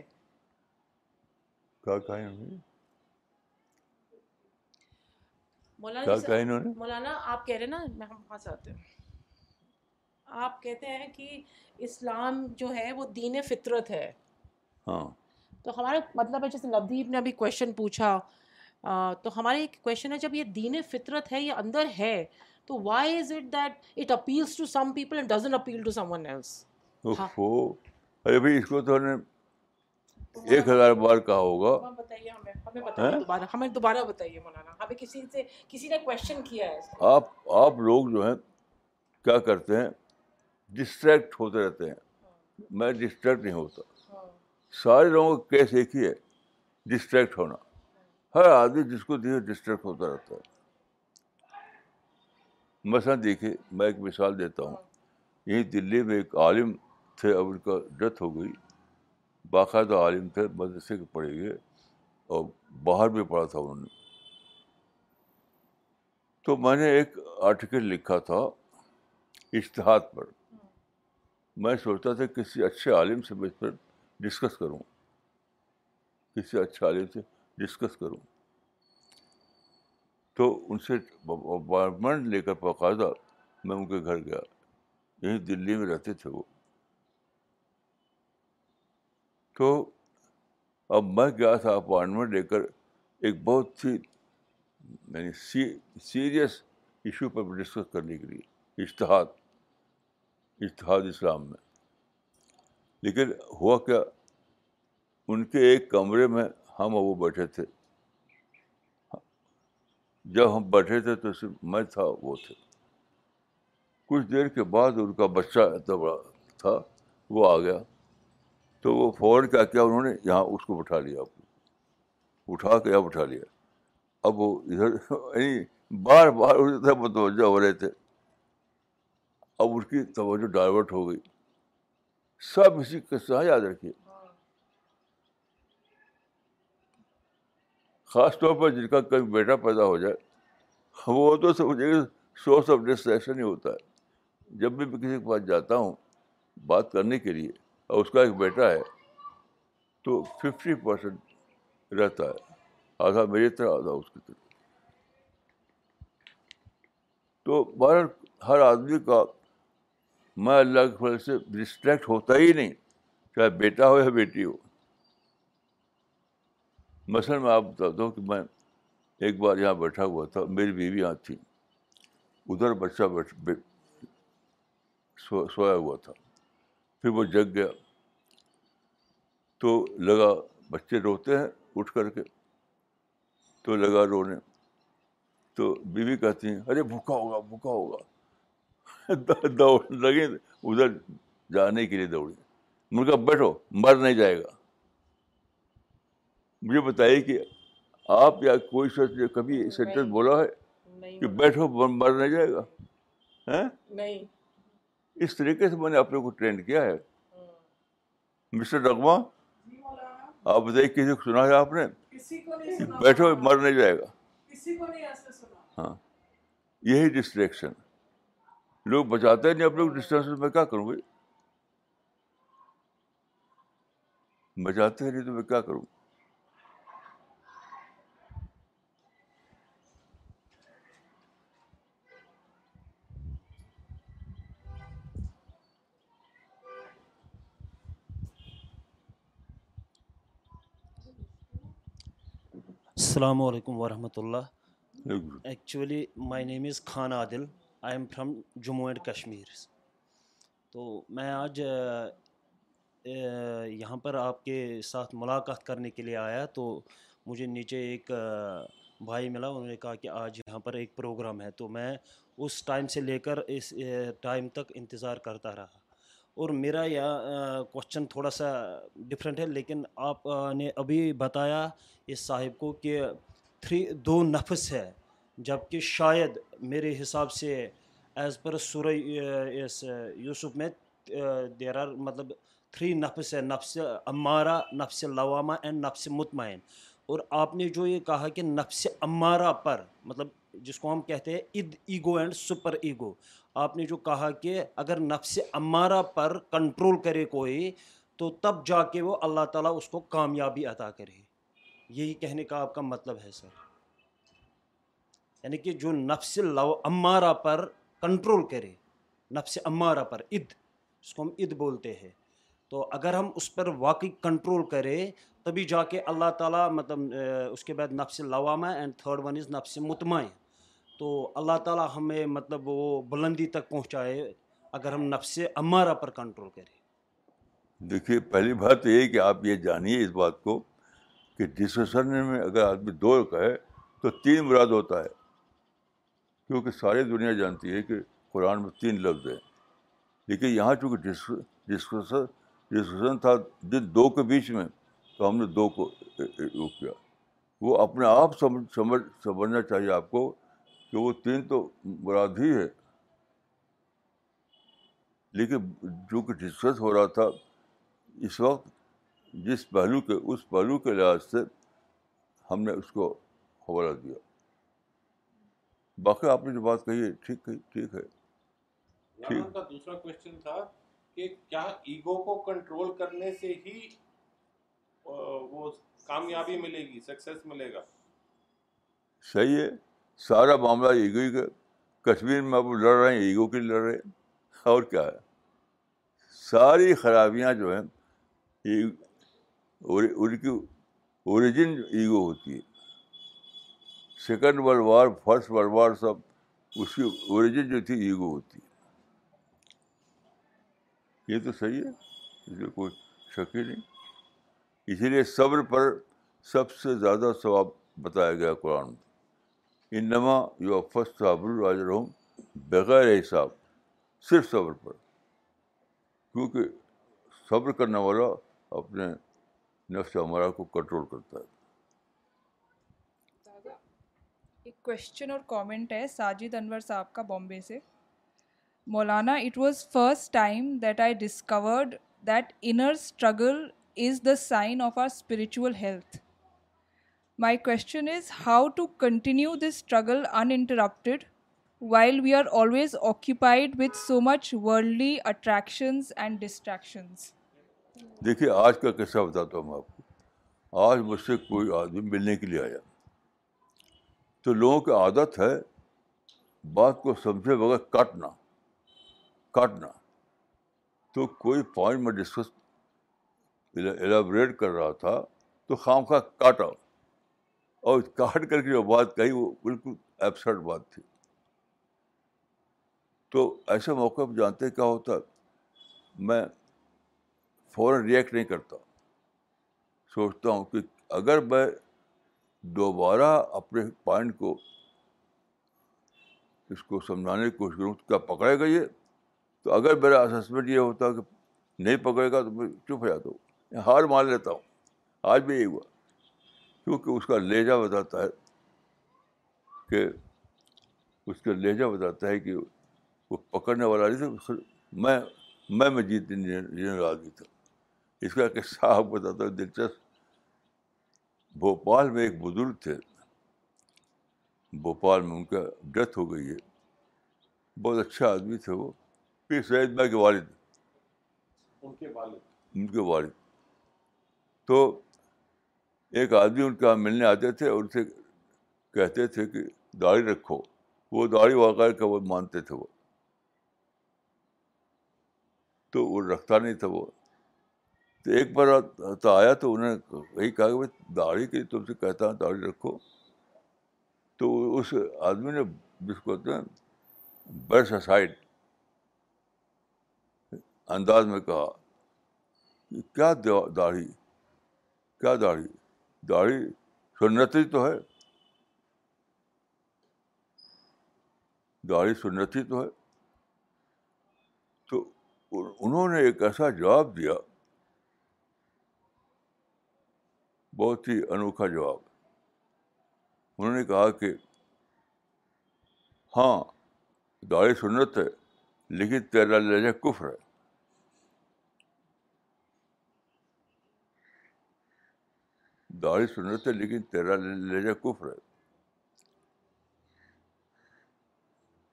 مولانا آپ کہہ رہے ہیں آپ کہتے ہیں کہ اسلام جو ہے وہ دین فطرت ہے ہاں۔ تو ہمارے مطلب ہے جیسے نبدیپ نے ابھی کوشچن پوچھا تو ہمارے ہے جب یہ دین فطرت ہے یہ اندر ہے تو why is it that it appeals to some people and doesn't appeal to someone else ارے بھائی اس کو تو نے ایک ہزار بار کہا ہوگا ہمیں ہاں؟ دوبارہ بتائیے مولانا ہمیں کسی سے کسی نے کوشچن کیا ہے آپ آپ لوگ جو ہیں کیا کرتے ہیں ڈسٹریکٹ ہوتے رہتے ہیں میں ڈسٹریکٹ نہیں ہوتا ہاں۔ سارے لوگوں کا کیس ایک ہی ہے ڈسٹریکٹ ہونا ہر آدمی جس کو دیکھے ڈسٹریکٹ ہوتا رہتا ہے مثلا دیکھیے میں ایک مثال دیتا ہوں یہیں دلی میں ایک عالم تھے اب ان کا ڈیتھ ہو گئی باقاعدہ عالم تھے مدرسے کے پڑھے گئے اور باہر بھی پڑھا تھا انہوں نے تو میں نے ایک آرٹیکل لکھا تھا اشتہاد پر میں سوچتا تھا کسی اچھے عالم سے میں اس پر ڈسکس کروں کسی اچھے عالم سے ڈسکس کروں تو ان سے اپائنٹمنٹ لے کر باقاعدہ میں ان کے گھر گیا یہیں یعنی دلی میں رہتے تھے وہ تو اب میں گیا تھا اپائنٹمنٹ لے کر ایک بہت ہی یعنی سیریس ایشو پر ڈسکس کرنے کے لیے اشتہاد اشتہاد اسلام میں لیکن ہوا کیا ان کے ایک کمرے میں ہم وہ بیٹھے تھے جب ہم بیٹھے تھے تو صرف میں تھا وہ تھے کچھ دیر کے بعد ان کا بچہ بڑا تھا وہ آ گیا تو وہ فوراً کیا کیا انہوں نے یہاں اس کو بٹھا لیا کو اٹھا کے یہاں بٹھا لیا اب وہ ادھر یعنی بار بار ادھر متوجہ ہو رہے تھے اب اس کی توجہ ڈائیورٹ ہو گئی سب اسی قصہ یاد رکھیے خاص طور پر جن کا کبھی بیٹا پیدا ہو جائے وہ تو سمجھے گا سورس آف ڈسٹریکشن ہی ہوتا ہے جب بھی میں کسی کے پاس جاتا ہوں بات کرنے کے لیے اور اس کا ایک بیٹا ہے تو ففٹی پرسینٹ رہتا ہے آدھا میری طرح آدھا اس کی طرح تو بہر ہر آدمی کا میں اللہ کے فضل سے ڈسٹریکٹ ہوتا ہی نہیں چاہے بیٹا ہو یا بیٹی ہو مثلاً میں آپ بتاتا ہوں کہ میں ایک بار یہاں بیٹھا ہوا تھا میری بیوی یہاں تھی ادھر بچہ بیٹھ سویا ہوا تھا پھر وہ جگ گیا تو لگا بچے روتے ہیں اٹھ کر کے تو لگا رونے تو بیوی کہتی ہیں ارے بھوکا ہوگا بھوکا ہوگا دوڑ لگے ادھر جانے کے لیے دوڑے مرغا بیٹھو مر نہیں جائے گا مجھے بتائیے کہ آپ یا کوئی شخص نے کبھی سینٹینس بولا ہے کہ بیٹھو مر نہیں جائے گا ہاں؟ اس طریقے سے میں نے اپنے کو ٹرینڈ کیا ہے مسٹر رقم آپ بتائیے کسی کو سنا ہے آپ نے بیٹھو مر نہیں جائے گا ہاں یہی ڈسٹریکشن لوگ بچاتے ہیں نہیں آپ لوگ میں کیا کروں بھائی بچاتے نہیں تو میں کیا کروں السلام علیکم ورحمۃ اللہ actually my name is Khan Adil I am from Jammu and Kashmir تو میں آج یہاں پر آپ کے ساتھ ملاقات کرنے کے لیے آیا تو مجھے نیچے ایک بھائی ملا انہوں نے کہا کہ آج یہاں پر ایک پروگرام ہے تو میں اس ٹائم سے لے کر اس ٹائم تک انتظار کرتا رہا اور میرا یہ کوشچن تھوڑا سا ڈفرینٹ ہے لیکن آپ نے ابھی بتایا اس صاحب کو کہ تھری دو نفس ہے جب کہ شاید میرے حساب سے ایز پر سورہ اس یوسف میں دیر آر مطلب تھری نفس ہے نفس امارہ نفس لوامہ اینڈ نفس مطمئن اور آپ نے جو یہ کہا کہ نفس امارہ پر مطلب جس کو ہم کہتے ہیں id ego and super ego آپ نے جو کہا کہ اگر نفس امارہ پر کنٹرول کرے کوئی تو تب جا کے وہ اللہ تعالیٰ اس کو کامیابی عطا کرے یہی کہنے کا آپ کا مطلب ہے سر یعنی کہ جو نفس لو امارہ پر کنٹرول کرے نفس امارہ پر عد اس کو ہم عد بولتے ہیں تو اگر ہم اس پر واقعی کنٹرول کرے تبھی جا کے اللہ تعالیٰ مطلب اس کے بعد نفس لوامہ اینڈ تھرڈ ون از نفس مطمئن تو اللہ تعالیٰ ہمیں مطلب وہ بلندی تک پہنچائے اگر ہم نفس امارہ پر کنٹرول کریں دیکھیے پہلی بات یہ کہ آپ یہ جانیے اس بات کو کہ ڈسکشن میں اگر آدمی دو کہے تو تین مراد ہوتا ہے کیونکہ ساری دنیا جانتی ہے کہ قرآن میں تین لفظ ہیں لیکن یہاں چونکہ ڈسکشن ڈسکشن تھا جن دو کے بیچ میں تو ہم نے دو کو کیا وہ اپنے آپ سمجھ سمجھنا چاہیے آپ کو کہ وہ تین تو مراد ہی ہے لیکن جو کہ ڈسکس ہو رہا تھا اس وقت جس پہلو کے اس پہلو کے لحاظ سے ہم نے اس کو حوالہ دیا باقی آپ نے جو بات کہی ہے ٹھیک کہ دوسرا کہ کیا ایگو کو کنٹرول کرنے سے ہی وہ کامیابی ملے گی سکسیس ملے گا صحیح ہے سارا معاملہ ایگو ہی کا کشمیر میں اب لڑ رہے ہیں ایگو کے لیے لڑ رہے ہیں اور کیا ہے ساری خرابیاں جو ہیں ان کی اوریجن ایگو ہوتی ہے second world war first world war سب اس کی اوریجن جو تھی ایگو ہوتی ہے یہ تو صحیح ہے اس میں کوئی ہی نہیں اسی لیے صبر پر سب سے زیادہ ثواب بتایا گیا قرآن میں انما یو فسٹ صابر الراجر ہوں بغیر حساب صرف صبر پر کیونکہ صبر کرنے والا اپنے نفس ہمارا کو کنٹرول کرتا ہے ایک کوشچن اور کامنٹ ہے ساجد انور صاحب کا بامبے سے Maulana it was first time that I discovered that inner struggle is the sign of our spiritual health my question is how to continue this struggle interrupted while we are always occupied with so much worldly attractions and distractions دیکھیے آج کا کیسا بتاتا ہوں میں آپ کو آج مجھ سے کوئی آدمی ملنے کے لیے آیا تو لوگوں کی عادت ہے بات کو سمجھے بغیر کاٹنا کاٹنا تو کوئی پوائنٹ میں ڈسکس کر رہا تھا تو خام خواہ کاٹا اور کاٹ کر کے جو بات کہی وہ بالکل ایبسرڈ بات تھی تو ایسے موقع پہ جانتے کیا ہوتا میں فوراً ریئیکٹ نہیں کرتا سوچتا ہوں کہ اگر میں دوبارہ اپنے پوائنٹ کو اس کو سمجھانے کی کوشش کروں تو کیا پکڑے گا یہ تو اگر میرا اسسمنٹ یہ ہوتا کہ نہیں پکڑے گا تو میں چپ ہو جاتا ہوں ہار مار لیتا ہوں آج بھی یہی ہوا کیونکہ اس کا لہجہ بتاتا ہے کہ اس کا لہجہ بتاتا ہے کہ وہ پکڑنے والا نہیں تھا میں جیت لینے والا آدمی تھا اس کا کہ صاحب بتاتا دلچسپ بھوپال میں ایک بزرگ تھے بھوپال میں ان کا ڈیتھ ہو گئی ہے بہت اچھا آدمی تھے وہ پھر سید بھائی کے والد ان کے والد ان کے والد تو ایک آدمی ان کے یہاں ملنے آتے تھے اور ان سے کہتے تھے کہ داڑھی رکھو وہ داڑھی وغیرہ کا وہ مانتے تھے وہ تو وہ رکھتا نہیں تھا وہ تو ایک بار تو آیا تو انہوں نے یہی کہا کہ بھائی داڑھی کے تم سے کہتا ہوں داڑھی رکھو تو اس آدمی نے جس کو کہتے ہیں برس اسائڈ انداز میں کہا کہ کیا داڑھی کیا داڑھی داڑھی سنتی تو ہے داڑھی سنتی تو ہے تو انہوں نے ایک ایسا جواب دیا بہت ہی انوکھا جواب انہوں نے کہا کہ ہاں داڑھی سنت ہے لیکن تیرا لہجہ کفر ہے داڑھی سنت ہے لیکن تیرا لہجا کفر ہے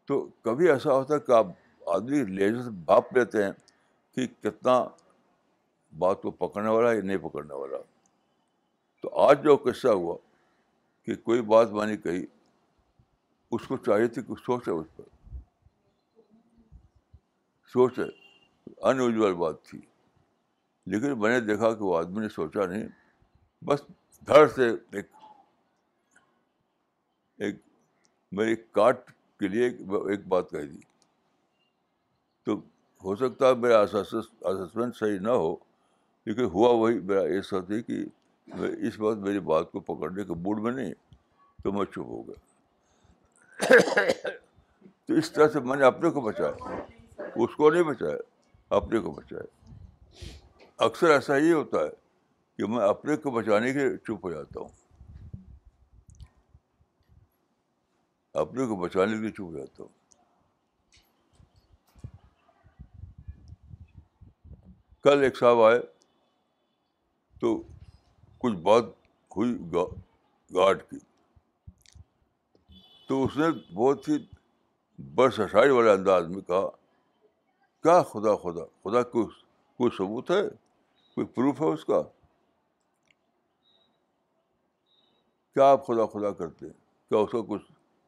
تو کبھی ایسا ہوتا ہے کہ آپ آدمی لہجے سے بھاپ لیتے ہیں کہ کتنا بات کو پکڑنے والا یا نہیں پکڑنے والا تو آج جو قصہ ہوا کہ کوئی بات مانی کہی اس کو چاہیے تھی کہ سوچے اس پر سوچے انیوژل بات تھی لیکن میں نے دیکھا کہ وہ آدمی نے سوچا نہیں بس گھر سے ایک میں ایک کاٹ کے لیے ایک بات کہہ دی تو ہو سکتا ہے میرا اسسمنٹ صحیح نہ ہو لیکن ہوا وہی میرا ایسا تھی کہ اس بات میری بات کو پکڑنے کے موڈ میں نہیں تو میں چپ ہو گیا تو اس طرح سے میں نے اپنے کو بچایا اس کو نہیں بچایا اپنے کو بچایا اکثر ایسا ہی ہوتا ہے کہ میں اپنے کو بچانے کے چپ ہو جاتا ہوں اپنے کو بچانے کے لیے چپ جاتا ہوں کل ایک صاحب آئے تو کچھ بات ہوئی گارڈ کی تو اس نے بہت ہی برسائی والے انداز میں کہا کیا خدا خدا خدا کو کوئی ثبوت ہے کوئی پروف ہے اس کا کیا آپ خدا خدا کرتے ہیں کیا اس کا کچھ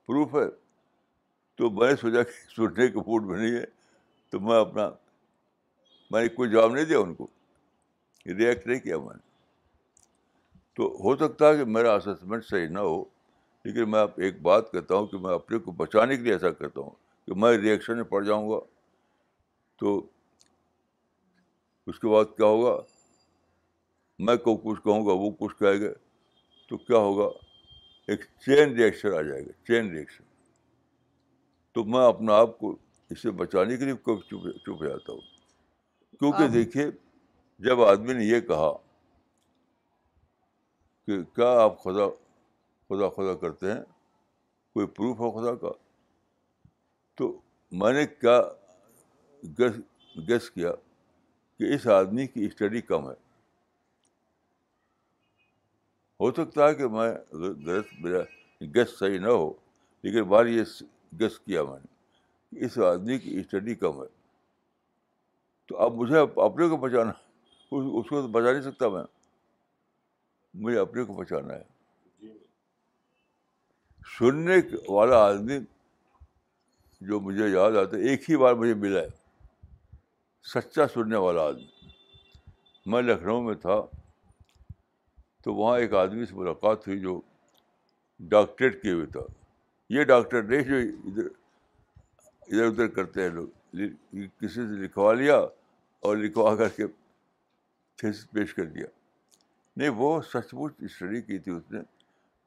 پروف ہے تو میں نے سوچا کہ کے کو میں نہیں ہے تو میں اپنا میں نے کوئی جواب نہیں دیا ان کو ریئیکٹ نہیں کیا میں نے تو ہو سکتا ہے کہ میرا اسسمنٹ صحیح نہ ہو لیکن میں آپ ایک بات کہتا ہوں کہ میں اپنے کو بچانے کے لیے ایسا کرتا ہوں کہ میں ریئیکشن میں پڑ جاؤں گا تو اس کے بعد کیا ہوگا میں کو کچھ کہوں گا وہ کچھ کہے گا تو کیا ہوگا ایک چین ریئیکشن آ جائے گا چین ریئیکشن تو میں اپنے آپ کو اس سے بچانے کے لیے کبھی چپ جاتا ہوں کیونکہ دیکھیے جب آدمی نے یہ کہا کہ کیا آپ خدا خدا خدا کرتے ہیں کوئی پروف ہے خدا کا تو میں نے کیا گیس گیس کیا کہ اس آدمی کی اسٹڈی کم ہے ہو سکتا ہے کہ میں غلط میرا گیس صحیح نہ ہو لیکن بار یہ گیس کیا میں نے اس آدمی کی اسٹڈی کم ہے تو اب مجھے اپنے کو بچانا اس کو تو بچا نہیں سکتا میں مجھے اپنے کو بچانا ہے جی۔ سننے والا آدمی جو مجھے یاد آتا ہے ایک ہی بار مجھے ملا ہے سچا سننے والا آدمی میں لکھنؤ میں تھا تو وہاں ایک آدمی سے ملاقات ہوئی جو ڈاکٹریٹ کیے ہوئے تھا یہ ڈاکٹر نہیں جو ادھر ادھر ادھر کرتے ہیں لوگ کسی سے لکھوا لیا اور لکھوا کر کے پیش کر دیا نہیں وہ سچ مچ اسٹڈی کی تھی اس نے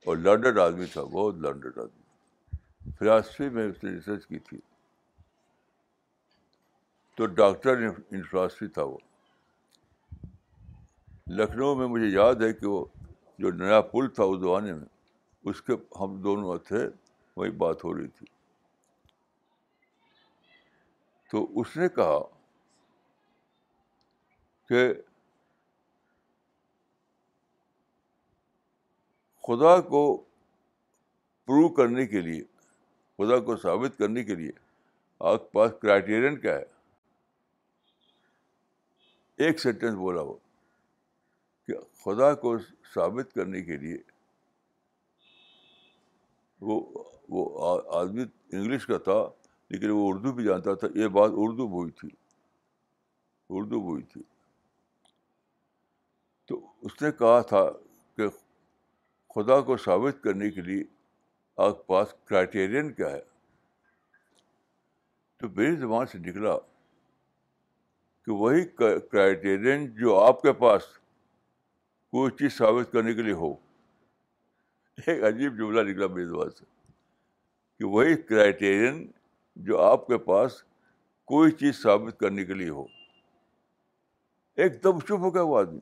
اور لرنڈڈ آدمی تھا بہت لرنڈڈ آدمی فلاسفی میں اس نے ریسرچ کی تھی تو ڈاکٹر انفلاسفی تھا وہ لکھنؤ میں مجھے یاد ہے کہ وہ جو نیا پل تھا اس زمانے میں اس کے ہم دونوں تھے وہی بات ہو رہی تھی تو اس نے کہا کہ خدا کو پروو کرنے کے لیے خدا کو ثابت کرنے کے لیے آپ کے پاس کرائیٹیرین کیا ہے ایک سینٹینس بولا وہ خدا کو ثابت کرنے کے لیے وہ وہ آدمی انگلش کا تھا لیکن وہ اردو بھی جانتا تھا یہ بات اردو بوئی تھی اردو بوئی تھی تو اس نے کہا تھا کہ خدا کو ثابت کرنے کے لیے آپ کے پاس کرائٹیرین کیا ہے تو میری زبان سے نکلا کہ وہی کرائٹیرین جو آپ کے پاس کوئی چیز ثابت کرنے کے لیے ہو ایک عجیب جملہ نکلا میری دعا سے کہ وہی کرائٹیرین جو آپ کے پاس کوئی چیز ثابت کرنے کے لیے ہو ایک دم چپ ہو گیا وہ آدمی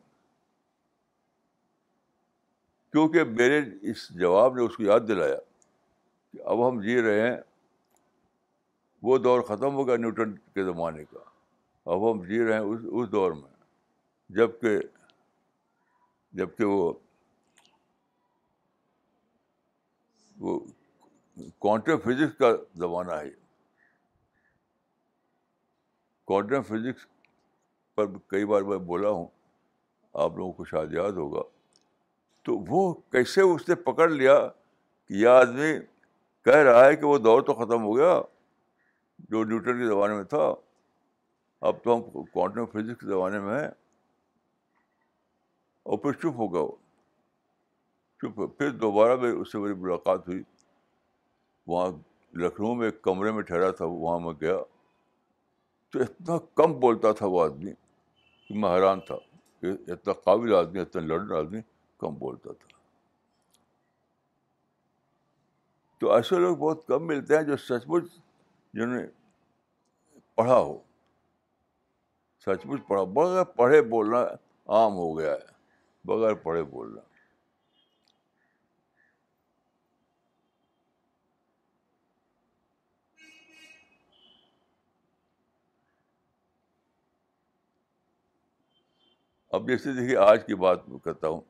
کیونکہ میرے اس جواب نے اس کو یاد دلایا کہ اب ہم جی رہے ہیں وہ دور ختم ہو گیا نیوٹن کے زمانے کا اب ہم جی رہے ہیں اس اس دور میں جب کہ جب کہ وہ کوانٹم فزکس کا زمانہ ہے کوانٹم فزکس پر کئی بار میں بولا ہوں آپ لوگوں کو شاید یاد ہوگا تو وہ کیسے اس نے پکڑ لیا کہ یہ آدمی کہہ رہا ہے کہ وہ دور تو ختم ہو گیا جو نیوٹن کے زمانے میں تھا اب تو ہم کوانٹم فزکس کے زمانے میں ہیں اور پھر چپ ہو گیا وہ چپ ہو پھر دوبارہ میں اس سے میری ملاقات ہوئی وہاں لکھنؤ میں ایک کمرے میں ٹھہرا تھا وہاں میں گیا تو اتنا کم بولتا تھا وہ آدمی کہ میں حیران تھا کہ اتنا قابل آدمی اتنا لڑن آدمی کم بولتا تھا تو ایسے لوگ بہت کم ملتے ہیں جو سچ مچ جنہوں نے پڑھا ہو سچ مچ پڑھا بڑا پڑھے بولنا عام ہو گیا ہے بغیر پڑھے بولنا اب جیسے دیکھیے آج کی بات میں کرتا ہوں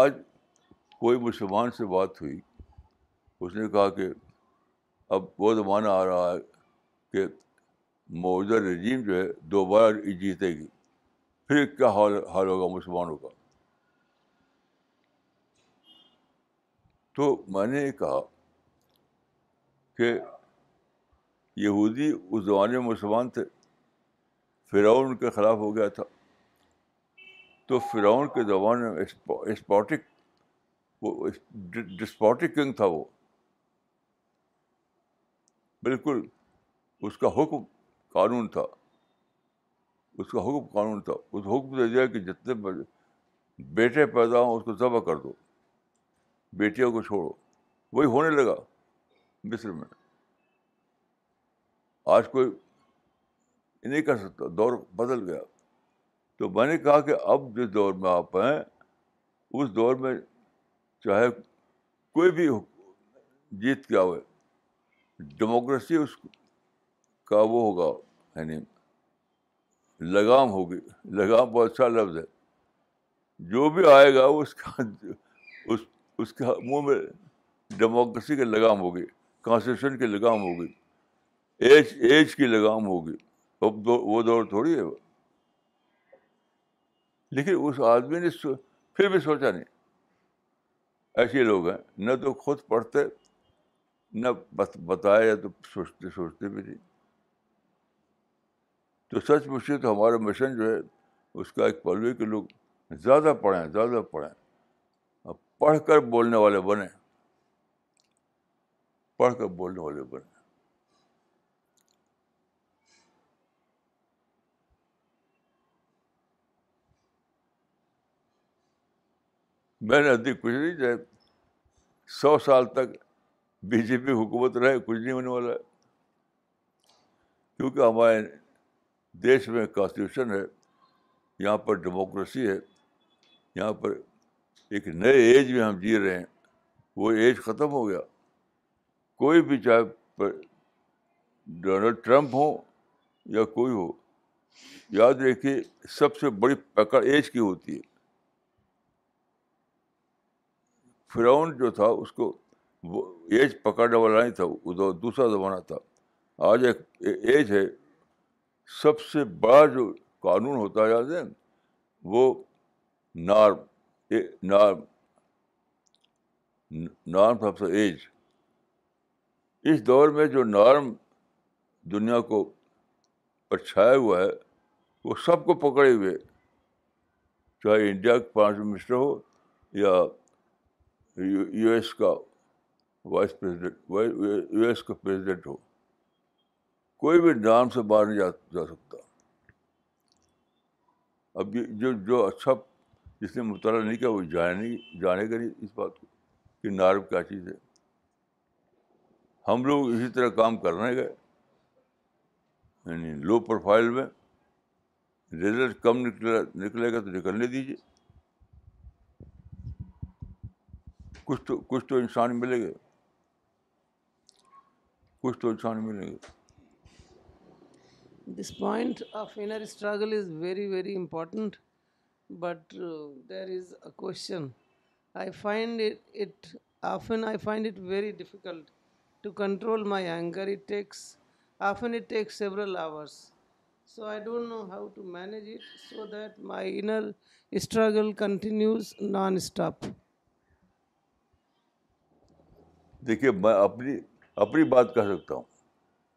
آج کوئی مسلمان سے بات ہوئی اس نے کہا کہ اب وہ زمانہ آ رہا ہے کہ موجودہ رجیم جو ہے دوبارہ جیتے گی پھر کیا حال حال ہوگا مسلمانوں کا تو میں نے یہ کہا کہ یہودی اس زمانے میں مسلمان تھے فراؤن کے خلاف ہو گیا تھا تو فرعون کے زمانے میں اسپاٹک ڈسپاٹک کنگ تھا وہ بالکل اس کا حکم قانون تھا اس کا حکم قانون تھا اس حکم نے دیا کہ جتنے بیٹے پیدا ہوں اس کو ذبح کر دو بیٹیوں کو چھوڑو وہی ہونے لگا مصر میں آج کوئی نہیں کر سکتا دور بدل گیا تو میں نے کہا کہ اب جس دور میں آپ ہیں اس دور میں چاہے کوئی بھی جیت کیا ہوئے ڈیموکریسی اس کا وہ ہوگا یعنی لگام ہوگی لگام بہت اچھا لفظ ہے جو بھی آئے گا اس کا اس اس کے منہ میں ڈیموکریسی کی لگام ہوگی کانسٹیٹیوشن کی لگام ہوگی ایج ایج کی لگام ہوگی اب وہ دور تھوڑی ہے لیکن اس آدمی نے پھر بھی سوچا نہیں ایسے لوگ ہیں نہ تو خود پڑھتے نہ بتایا تو سوچتے سوچتے بھی نہیں تو سچ پوچھیے تو ہمارا مشن جو ہے اس کا ایک پلوی کے لوگ زیادہ پڑھیں زیادہ پڑھیں اور پڑھ کر بولنے والے بنیں پڑھ کر بولنے والے بنیں میں نے ادھک نہیں جائے سو سال تک بی جے پی حکومت رہے کچھ نہیں ہونے والا کیونکہ ہمارے دیش میں کانسٹیٹیوشن ہے یہاں پر ڈیموکریسی ہے یہاں پر ایک نئے ایج میں ہم جی رہے ہیں وہ ایج ختم ہو گیا کوئی بھی چاہے ڈونلڈ ٹرمپ ہو یا کوئی ہو یاد رکھیے سب سے بڑی پکڑ ایج کی ہوتی ہے فراؤن جو تھا اس کو ایج پکڑنے والا نہیں تھا وہ دوسرا زمانہ تھا آج ایک ایج ہے سب سے بڑا جو قانون ہوتا ہے یادیں وہ norm norm norm of the age اس دور میں جو نارم دنیا کو پرچھایا ہوا ہے وہ سب کو پکڑے ہوئے چاہے انڈیا کے پرائم منسٹر ہو یا یو ایس کا وائس پریزیڈنٹ یو ایس کا پریزیڈنٹ ہو کوئی بھی نام سے باہر نہیں جا سکتا اب جو جو اچھا جس نے مطالعہ نہیں کیا وہ نہیں جانے گا نہیں اس بات کو کہ نارب کیا چیز ہے ہم لوگ اسی طرح کام کر رہے گئے لو یعنی پروفائل میں ریزلٹ کم نکلے نکلے گا تو نکلنے دیجیے کچھ تو کچھ تو انسان ملے گا کچھ تو انسان ملے گا this point of inner struggle is very very important but there is a question I find it often I find it very difficult to control my anger it takes often it takes several hours so I don't know how to manage it so that my inner struggle continues nonstop دیکھیے میں اپنی اپنی بات کہہ سکتا ہوں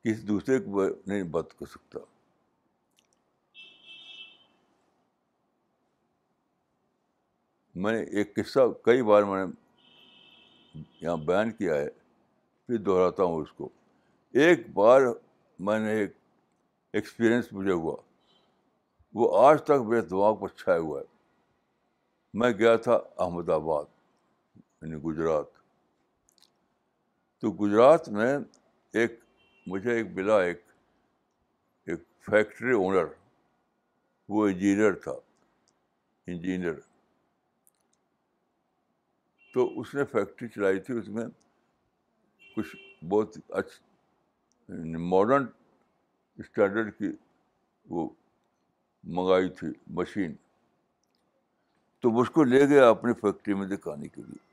کسی دوسرے کو نہیں بات کر سکتا میں نے ایک قصہ کئی بار میں نے یہاں بیان کیا ہے پھر دہراتا ہوں اس کو ایک بار میں نے ایکسپیرئنس مجھے ہوا وہ آج تک میرے دماغ پر چھایا ہوا ہے میں گیا تھا احمد آباد یعنی گجرات تو گجرات میں ایک مجھے ایک بلا ایک ایک فیکٹری اونر وہ انجینئر تھا انجینئر تو اس نے فیکٹری چلائی تھی اس میں کچھ بہت اچھ ماڈرن اسٹینڈرڈ کی وہ منگائی تھی مشین تو اس کو لے گیا اپنی فیکٹری میں دکھانے کے لیے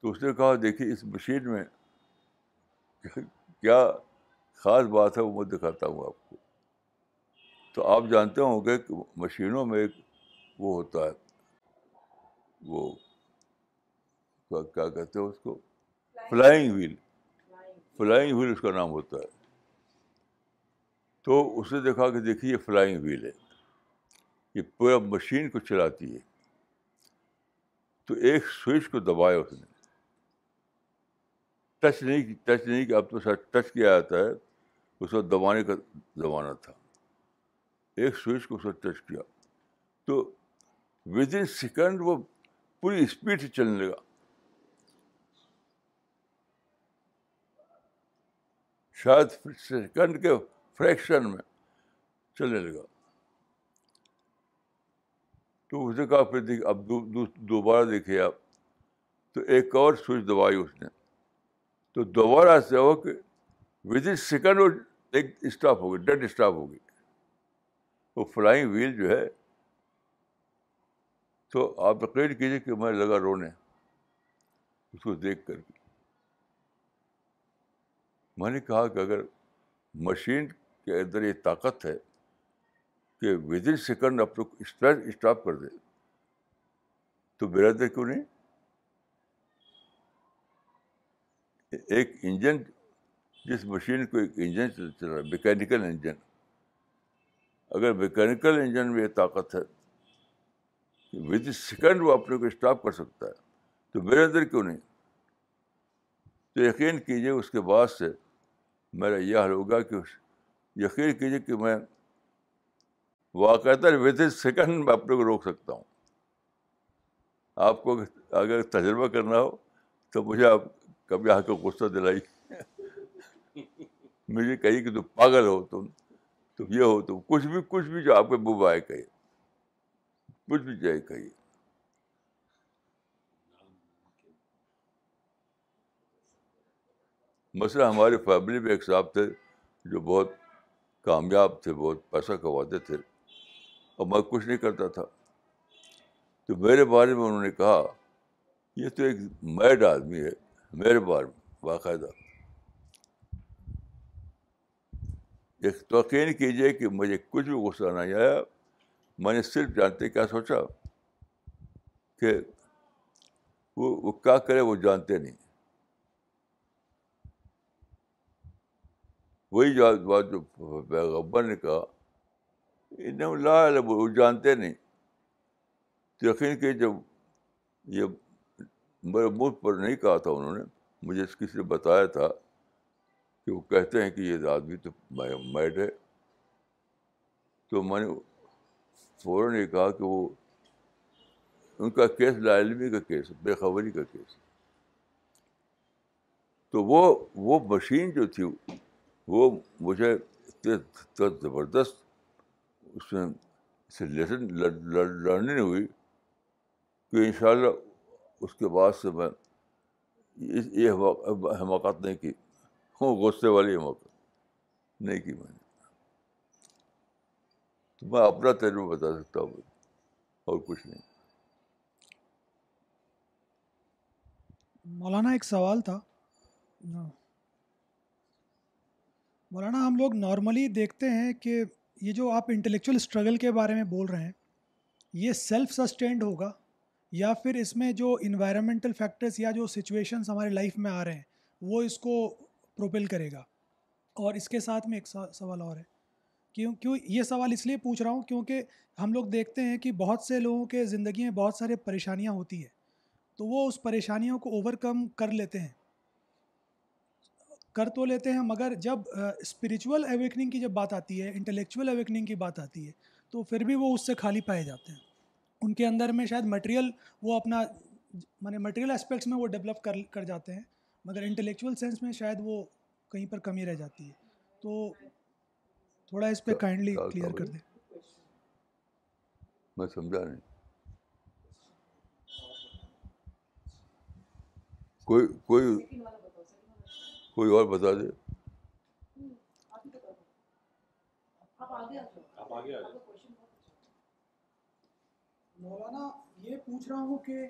تو اس نے کہا دیکھیے اس مشین میں کیا خاص بات ہے وہ میں دکھاتا ہوں آپ کو تو آپ جانتے ہوں گے کہ مشینوں میں ایک وہ ہوتا ہے وہ کیا کہتے ہیں اس کو فلائنگ ویل فلائنگ ویل اس کا نام ہوتا ہے تو اس نے دیکھا کہ دیکھیے یہ فلائنگ ویل ہے یہ پورا مشین کو چلاتی ہے تو ایک سوئچ کو دبایا اس نے ٹچ نہیں ٹچ نہیں کیا اب تو ٹچ کیا جاتا ہے اس وقت دبانے کا زمانہ تھا ایک سوئچ کو اس وقت ٹچ کیا تو ود ان سیکنڈ وہ پوری اسپیڈ سے چلنے لگا شاید سیکنڈ کے فریکشن میں چلنے لگا تو اس نے کہا پھر دیکھ اب دوبارہ دیکھے آپ تو ایک اور سوئچ دبائی اس نے تو دوبارہ ایسا ہو کہ ود ان سیکنڈ وہ ایک اسٹاپ ہوگی ڈیڈ اسٹاپ ہوگی وہ فلائنگ ویل جو ہے تو آپ یقین کیجیے کہ میں لگا رونے اس کو دیکھ کر کے میں نے کہا کہ اگر مشین کے اندر یہ طاقت ہے کہ ود ان سیکنڈ آپ لوگ اسٹاپ کر دے تو برادر کیوں نہیں ایک انجن جس مشین کو ایک انجن چل رہا ہے میکینیکل انجن اگر میکینیکل انجن میں یہ طاقت ہے ود ان سیکنڈ وہ اپنے کو اسٹاپ کر سکتا ہے تو میرے اندر کیوں نہیں تو یقین کیجیے اس کے بعد سے میرا یہ حل ہوگا کہ یقین کیجیے کہ میں واقعات ود ان سیکنڈ میں اپنے کو روک سکتا ہوں آپ کو اگر تجربہ کرنا ہو تو مجھے آپ کبھی آ کے غصہ دلائی مجھے کہی کہ تم پاگل ہو تم تم یہ ہو تم کچھ بھی کچھ بھی جو آپ کے بوبا کہیے کچھ بھی کہیے مسئلہ ہماری فیملی میں ایک صاحب تھے جو بہت کامیاب تھے بہت پیسہ کماتے تھے اور میں کچھ نہیں کرتا تھا تو میرے بارے میں انہوں نے کہا یہ تو ایک میڈ آدمی ہے میرے بار باقاعدہ ایک توقین کیجیے کہ مجھے کچھ بھی غصہ نہیں آیا میں نے صرف جانتے کیا سوچا کہ وہ وہ کیا کرے جانتے نہیں وہی جو بات جو پیغبر نے کہا لا وہ جانتے نہیں یقین کہ جب یہ میرے منہ پر نہیں کہا تھا انہوں نے مجھے اس کسی نے بتایا تھا کہ وہ کہتے ہیں کہ یہ آدمی تو میڈ ہے تو میں نے فوراً یہ کہا کہ وہ ان کا کیس لاعلمی کا کیس بےخبری کا کیس تو وہ وہ مشین جو تھی وہ مجھے زبردست اس میں لیسن لڑنی ہوئی کہ ان شاء اللہ اس کے بعد سے میں یہ حماقت نہیں کی ہوں غصے والی حماقت نہیں کی میں نے تو میں اپنا تجربہ بتا سکتا ہوں اور کچھ نہیں مولانا ایک سوال تھا ہاں۔ مولانا ہم لوگ نارملی دیکھتے ہیں کہ یہ جو آپ انٹلیکچوئل اسٹرگل کے بارے میں بول رہے ہیں یہ سیلف سسٹینڈ ہوگا یا پھر اس میں جو انوائرمنٹل فیکٹرس یا جو سچویشنس ہمارے لائف میں آ رہے ہیں وہ اس کو پروپل کرے گا اور اس کے ساتھ میں ایک سوال اور ہے کیوں کیوں یہ سوال اس لیے پوچھ رہا ہوں کیونکہ ہم لوگ دیکھتے ہیں کہ بہت سے لوگوں کے زندگی میں بہت سارے پریشانیاں ہوتی ہیں تو وہ اس پریشانیوں کو اوور کم کر لیتے ہیں کر تو لیتے ہیں مگر جب اسپریچول اویکننگ کی جب بات آتی ہے انٹلیکچول اویکننگ کی بات آتی ہے تو پھر بھی وہ اس سے خالی پائے جاتے ہیں ان کے اندر میں شاید مٹیریل وہ اپنا مانے مٹیریل اسپیکٹس میں وہ ڈیولپ کر کر جاتے ہیں مگر انٹلیکچوئل سینس میں شاید وہ کہیں پر کمی رہ جاتی ہے تو تھوڑا اس پہ کائنڈلی کلیئر کر دیں میں سمجھا نہیں کوئی کوئی کوئی اور بتا دے آپ آگے آ جاؤ آپ آگے آ جاؤ مولانا یہ پوچھ رہا ہوں کہ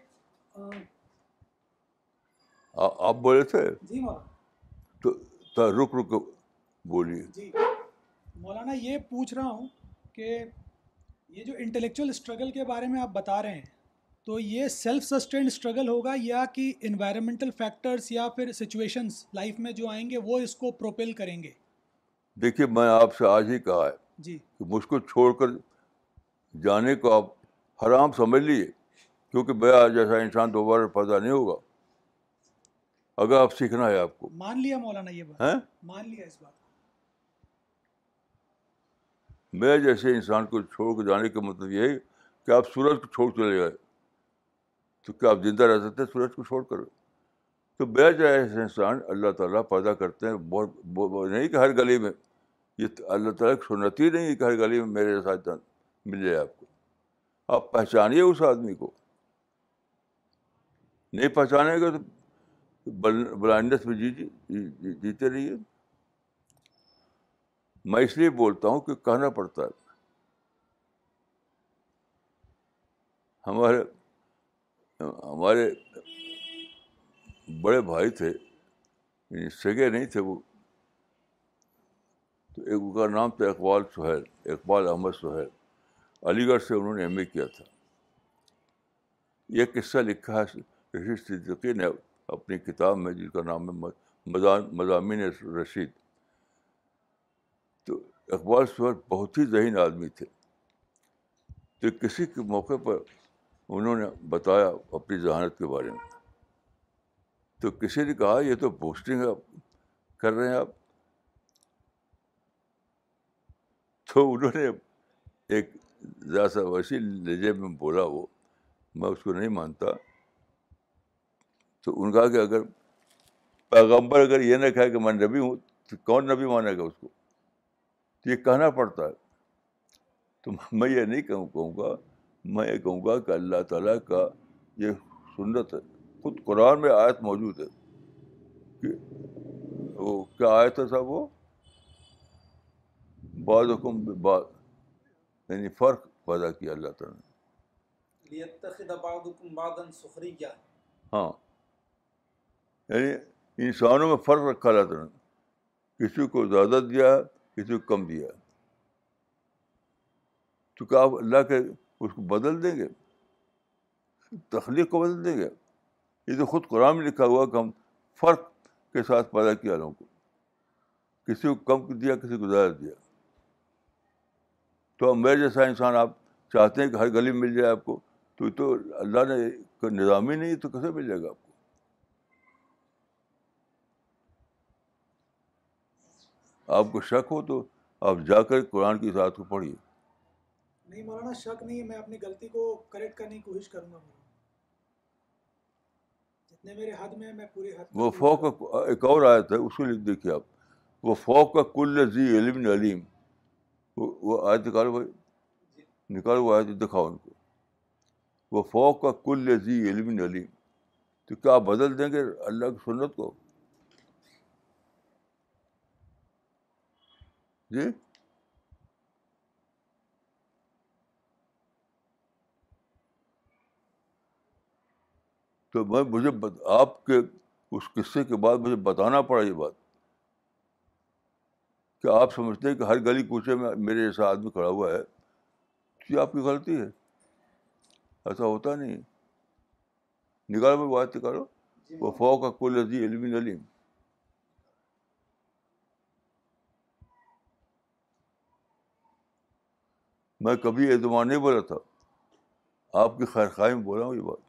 آپ بولے تھے جی مولانا تو رک رک بولیے جی مولانا یہ پوچھ رہا ہوں کہ یہ جو انٹلیکچوئل اسٹرگل کے بارے میں آپ بتا رہے ہیں تو یہ سیلف سسٹینڈ اسٹرگل ہوگا یا کہ انوائرمنٹل فیکٹرس یا پھر سچویشنس لائف میں جو آئیں گے وہ اس کو پروپیل کریں گے دیکھیے میں آپ سے آج ہی کہا ہے جی کہ مجھ کو چھوڑ کر جانے کو آپ حرام سمجھ لیے کیونکہ بیا جیسا انسان دوبارہ پیدا نہیں ہوگا اگر آپ سیکھنا ہے آپ کو مان لیا مولانا یہ ہاں؟ مان لیا اس بات میں جیسے انسان کو چھوڑ کے جانے کا مطلب یہ ہے کہ آپ سورج کو چھوڑ چلے گئے تو کیا آپ زندہ رہ سکتے ہیں سورج کو چھوڑ کر تو بے جیسے انسان اللہ تعالیٰ پیدا کرتے ہیں بہت, نہیں کہ ہر گلی میں یہ اللہ تعالیٰ کی سنتی نہیں کہ ہر گلی میں میرے ساتھ مل جائے آپ کو آپ پہچانیے اس آدمی کو نہیں پہچانے گا تو بلائنڈس میں جی- جی-, جی جی جیتے رہیے میں اس لیے بولتا ہوں کہ کہنا پڑتا ہے ہمارے ہمارے بڑے بھائی تھے یعنی سگے نہیں تھے وہ تو ایک ان کا نام تھا اقبال سہیل اقبال احمد سہیل علی گڑھ سے انہوں نے ایم اے کیا تھا یہ قصہ لکھا ہے رشید صدیقی نے اپنی کتاب میں جس کا نام ہے مضامین رشید تو اقبال سور بہت ہی ذہین آدمی تھے تو کسی کے موقع پر انہوں نے بتایا اپنی ذہانت کے بارے میں تو کسی نے کہا یہ تو پوسٹنگ کر رہے ہیں آپ تو انہوں نے ایک ذرا سا ویسے لہجے میں بولا وہ میں اس کو نہیں مانتا تو ان کا کہ اگر پیغمبر اگر یہ نہ کہا کہ میں نبی ہوں تو کون نبی مانے گا اس کو تو یہ کہنا پڑتا ہے تو میں یہ نہیں کہوں کہوں گا میں یہ کہوں گا کہ اللہ تعالیٰ کا یہ سنت ہے خود قرآن میں آیت موجود ہے کہ وہ کیا آیت ہے صاحب وہ بعض حکم بعض یعنی فرق پیدا کیا اللہ تعالیٰ نے ہاں یعنی انسانوں میں فرق رکھا اللہ تعالیٰ نے کسی کو زیادہ دیا کسی کو کم دیا تو کیا آپ اللہ کے اس کو بدل دیں گے تخلیق کو بدل دیں گے یہ تو خود قرآن میں لکھا ہوا کہ ہم فرق کے ساتھ پیدا کیا لوگوں کو کسی کو کم دیا کسی کو زیادہ دیا تو اب میرے جیسا انسان آپ چاہتے ہیں کہ ہر گلی مل جائے آپ کو تو تو اللہ نے کوئی نظام ہی نہیں تو کیسے مل جائے گا آپ کو آپ کو شک ہو تو آپ جا کر قرآن کی ذات کو پڑھیے نہیں مولانا شک نہیں ہے میں اپنی غلطی کو کریکٹ کرنے کی کوشش کروں گا جتنے میرے حد میں میں پورے حد وہ فوق ایک اور آیت ہے اس کو لکھ دیکھیے آپ وہ فوق کا کل ذی علم علیم وہ آئے تو دکھاؤ ان کو وہ فوق کا کل لذی علم علیم تو کیا بدل دیں گے اللہ کی سنت کو جی تو میں مجھے آپ کے اس قصے کے بعد مجھے بتانا پڑا یہ بات کہ آپ سمجھتے ہیں کہ ہر گلی کوچے میں میرے جیسا آدمی کھڑا ہوا ہے تو یہ آپ کی غلطی ہے ایسا ہوتا نہیں نکالو میں بات نکالو فو کا کل لذیذ علم علیم میں کبھی اعتماد نہیں بولا تھا آپ کی خیر خواہ میں بولا ہوں یہ بات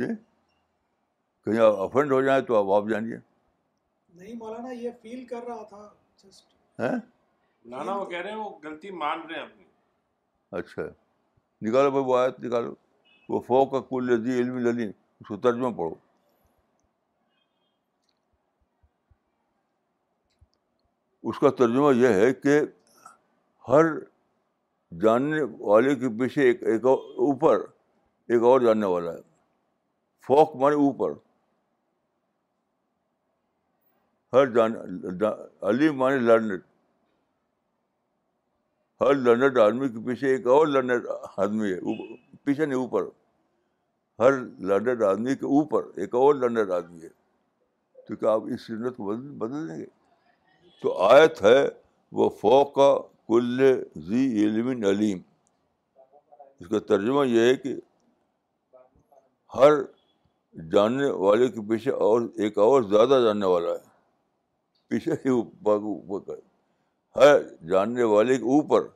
جی کہیں آپ افنڈ ہو جائیں تو آپ آپ جانیے نہیں مولانا یہ فیل کر رہا تھا جسٹ نانا وہ کہہ رہے ہیں وہ غلطی مان رہے ہیں اپنی اچھا نکالو بھائی وہ آیت نکالو وہ فوق کا کل لذی علم للی اس کو ترجمہ پڑھو اس کا ترجمہ یہ ہے کہ ہر جاننے والے کے پیچھے ایک ایک اوپر ایک اور جاننے والا ہے فوق مانے اوپر ہر لرنڈ ہر لرنڈ آدمی کے پیچھے ایک اور لرنر آدمی ہے پیچھے نہیں اوپر ہر لرنر آدمی کے اوپر ایک اور لرنر آدمی ہے تو کیا آپ اس سنت کو بدل بدل دیں گے تو آیت ہے وہ فوق کل علم علیم اس کا ترجمہ یہ ہے کہ ہر جاننے والے کے پیچھے اور ایک اور زیادہ جاننے والا ہے پیچھے سے ہوتا ہے ہر جاننے والے کے اوپر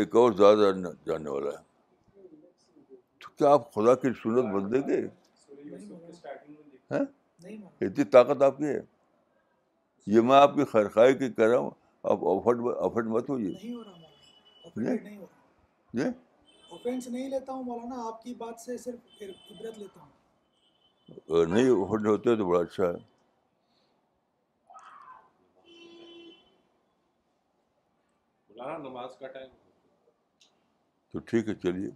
ایک اور زیادہ جاننے والا ہے تو کیا آپ خدا کی سنت بن گے ہاں؟ اتنی طاقت آپ کی ہے یہ میں آپ کی خرخائی کی کہہ رہا ہوں آپ افٹ افٹ مت ہوئی نہیں ہوتے تو بڑا اچھا ہے نماز کا ٹائم تو ٹھیک ہے چلیے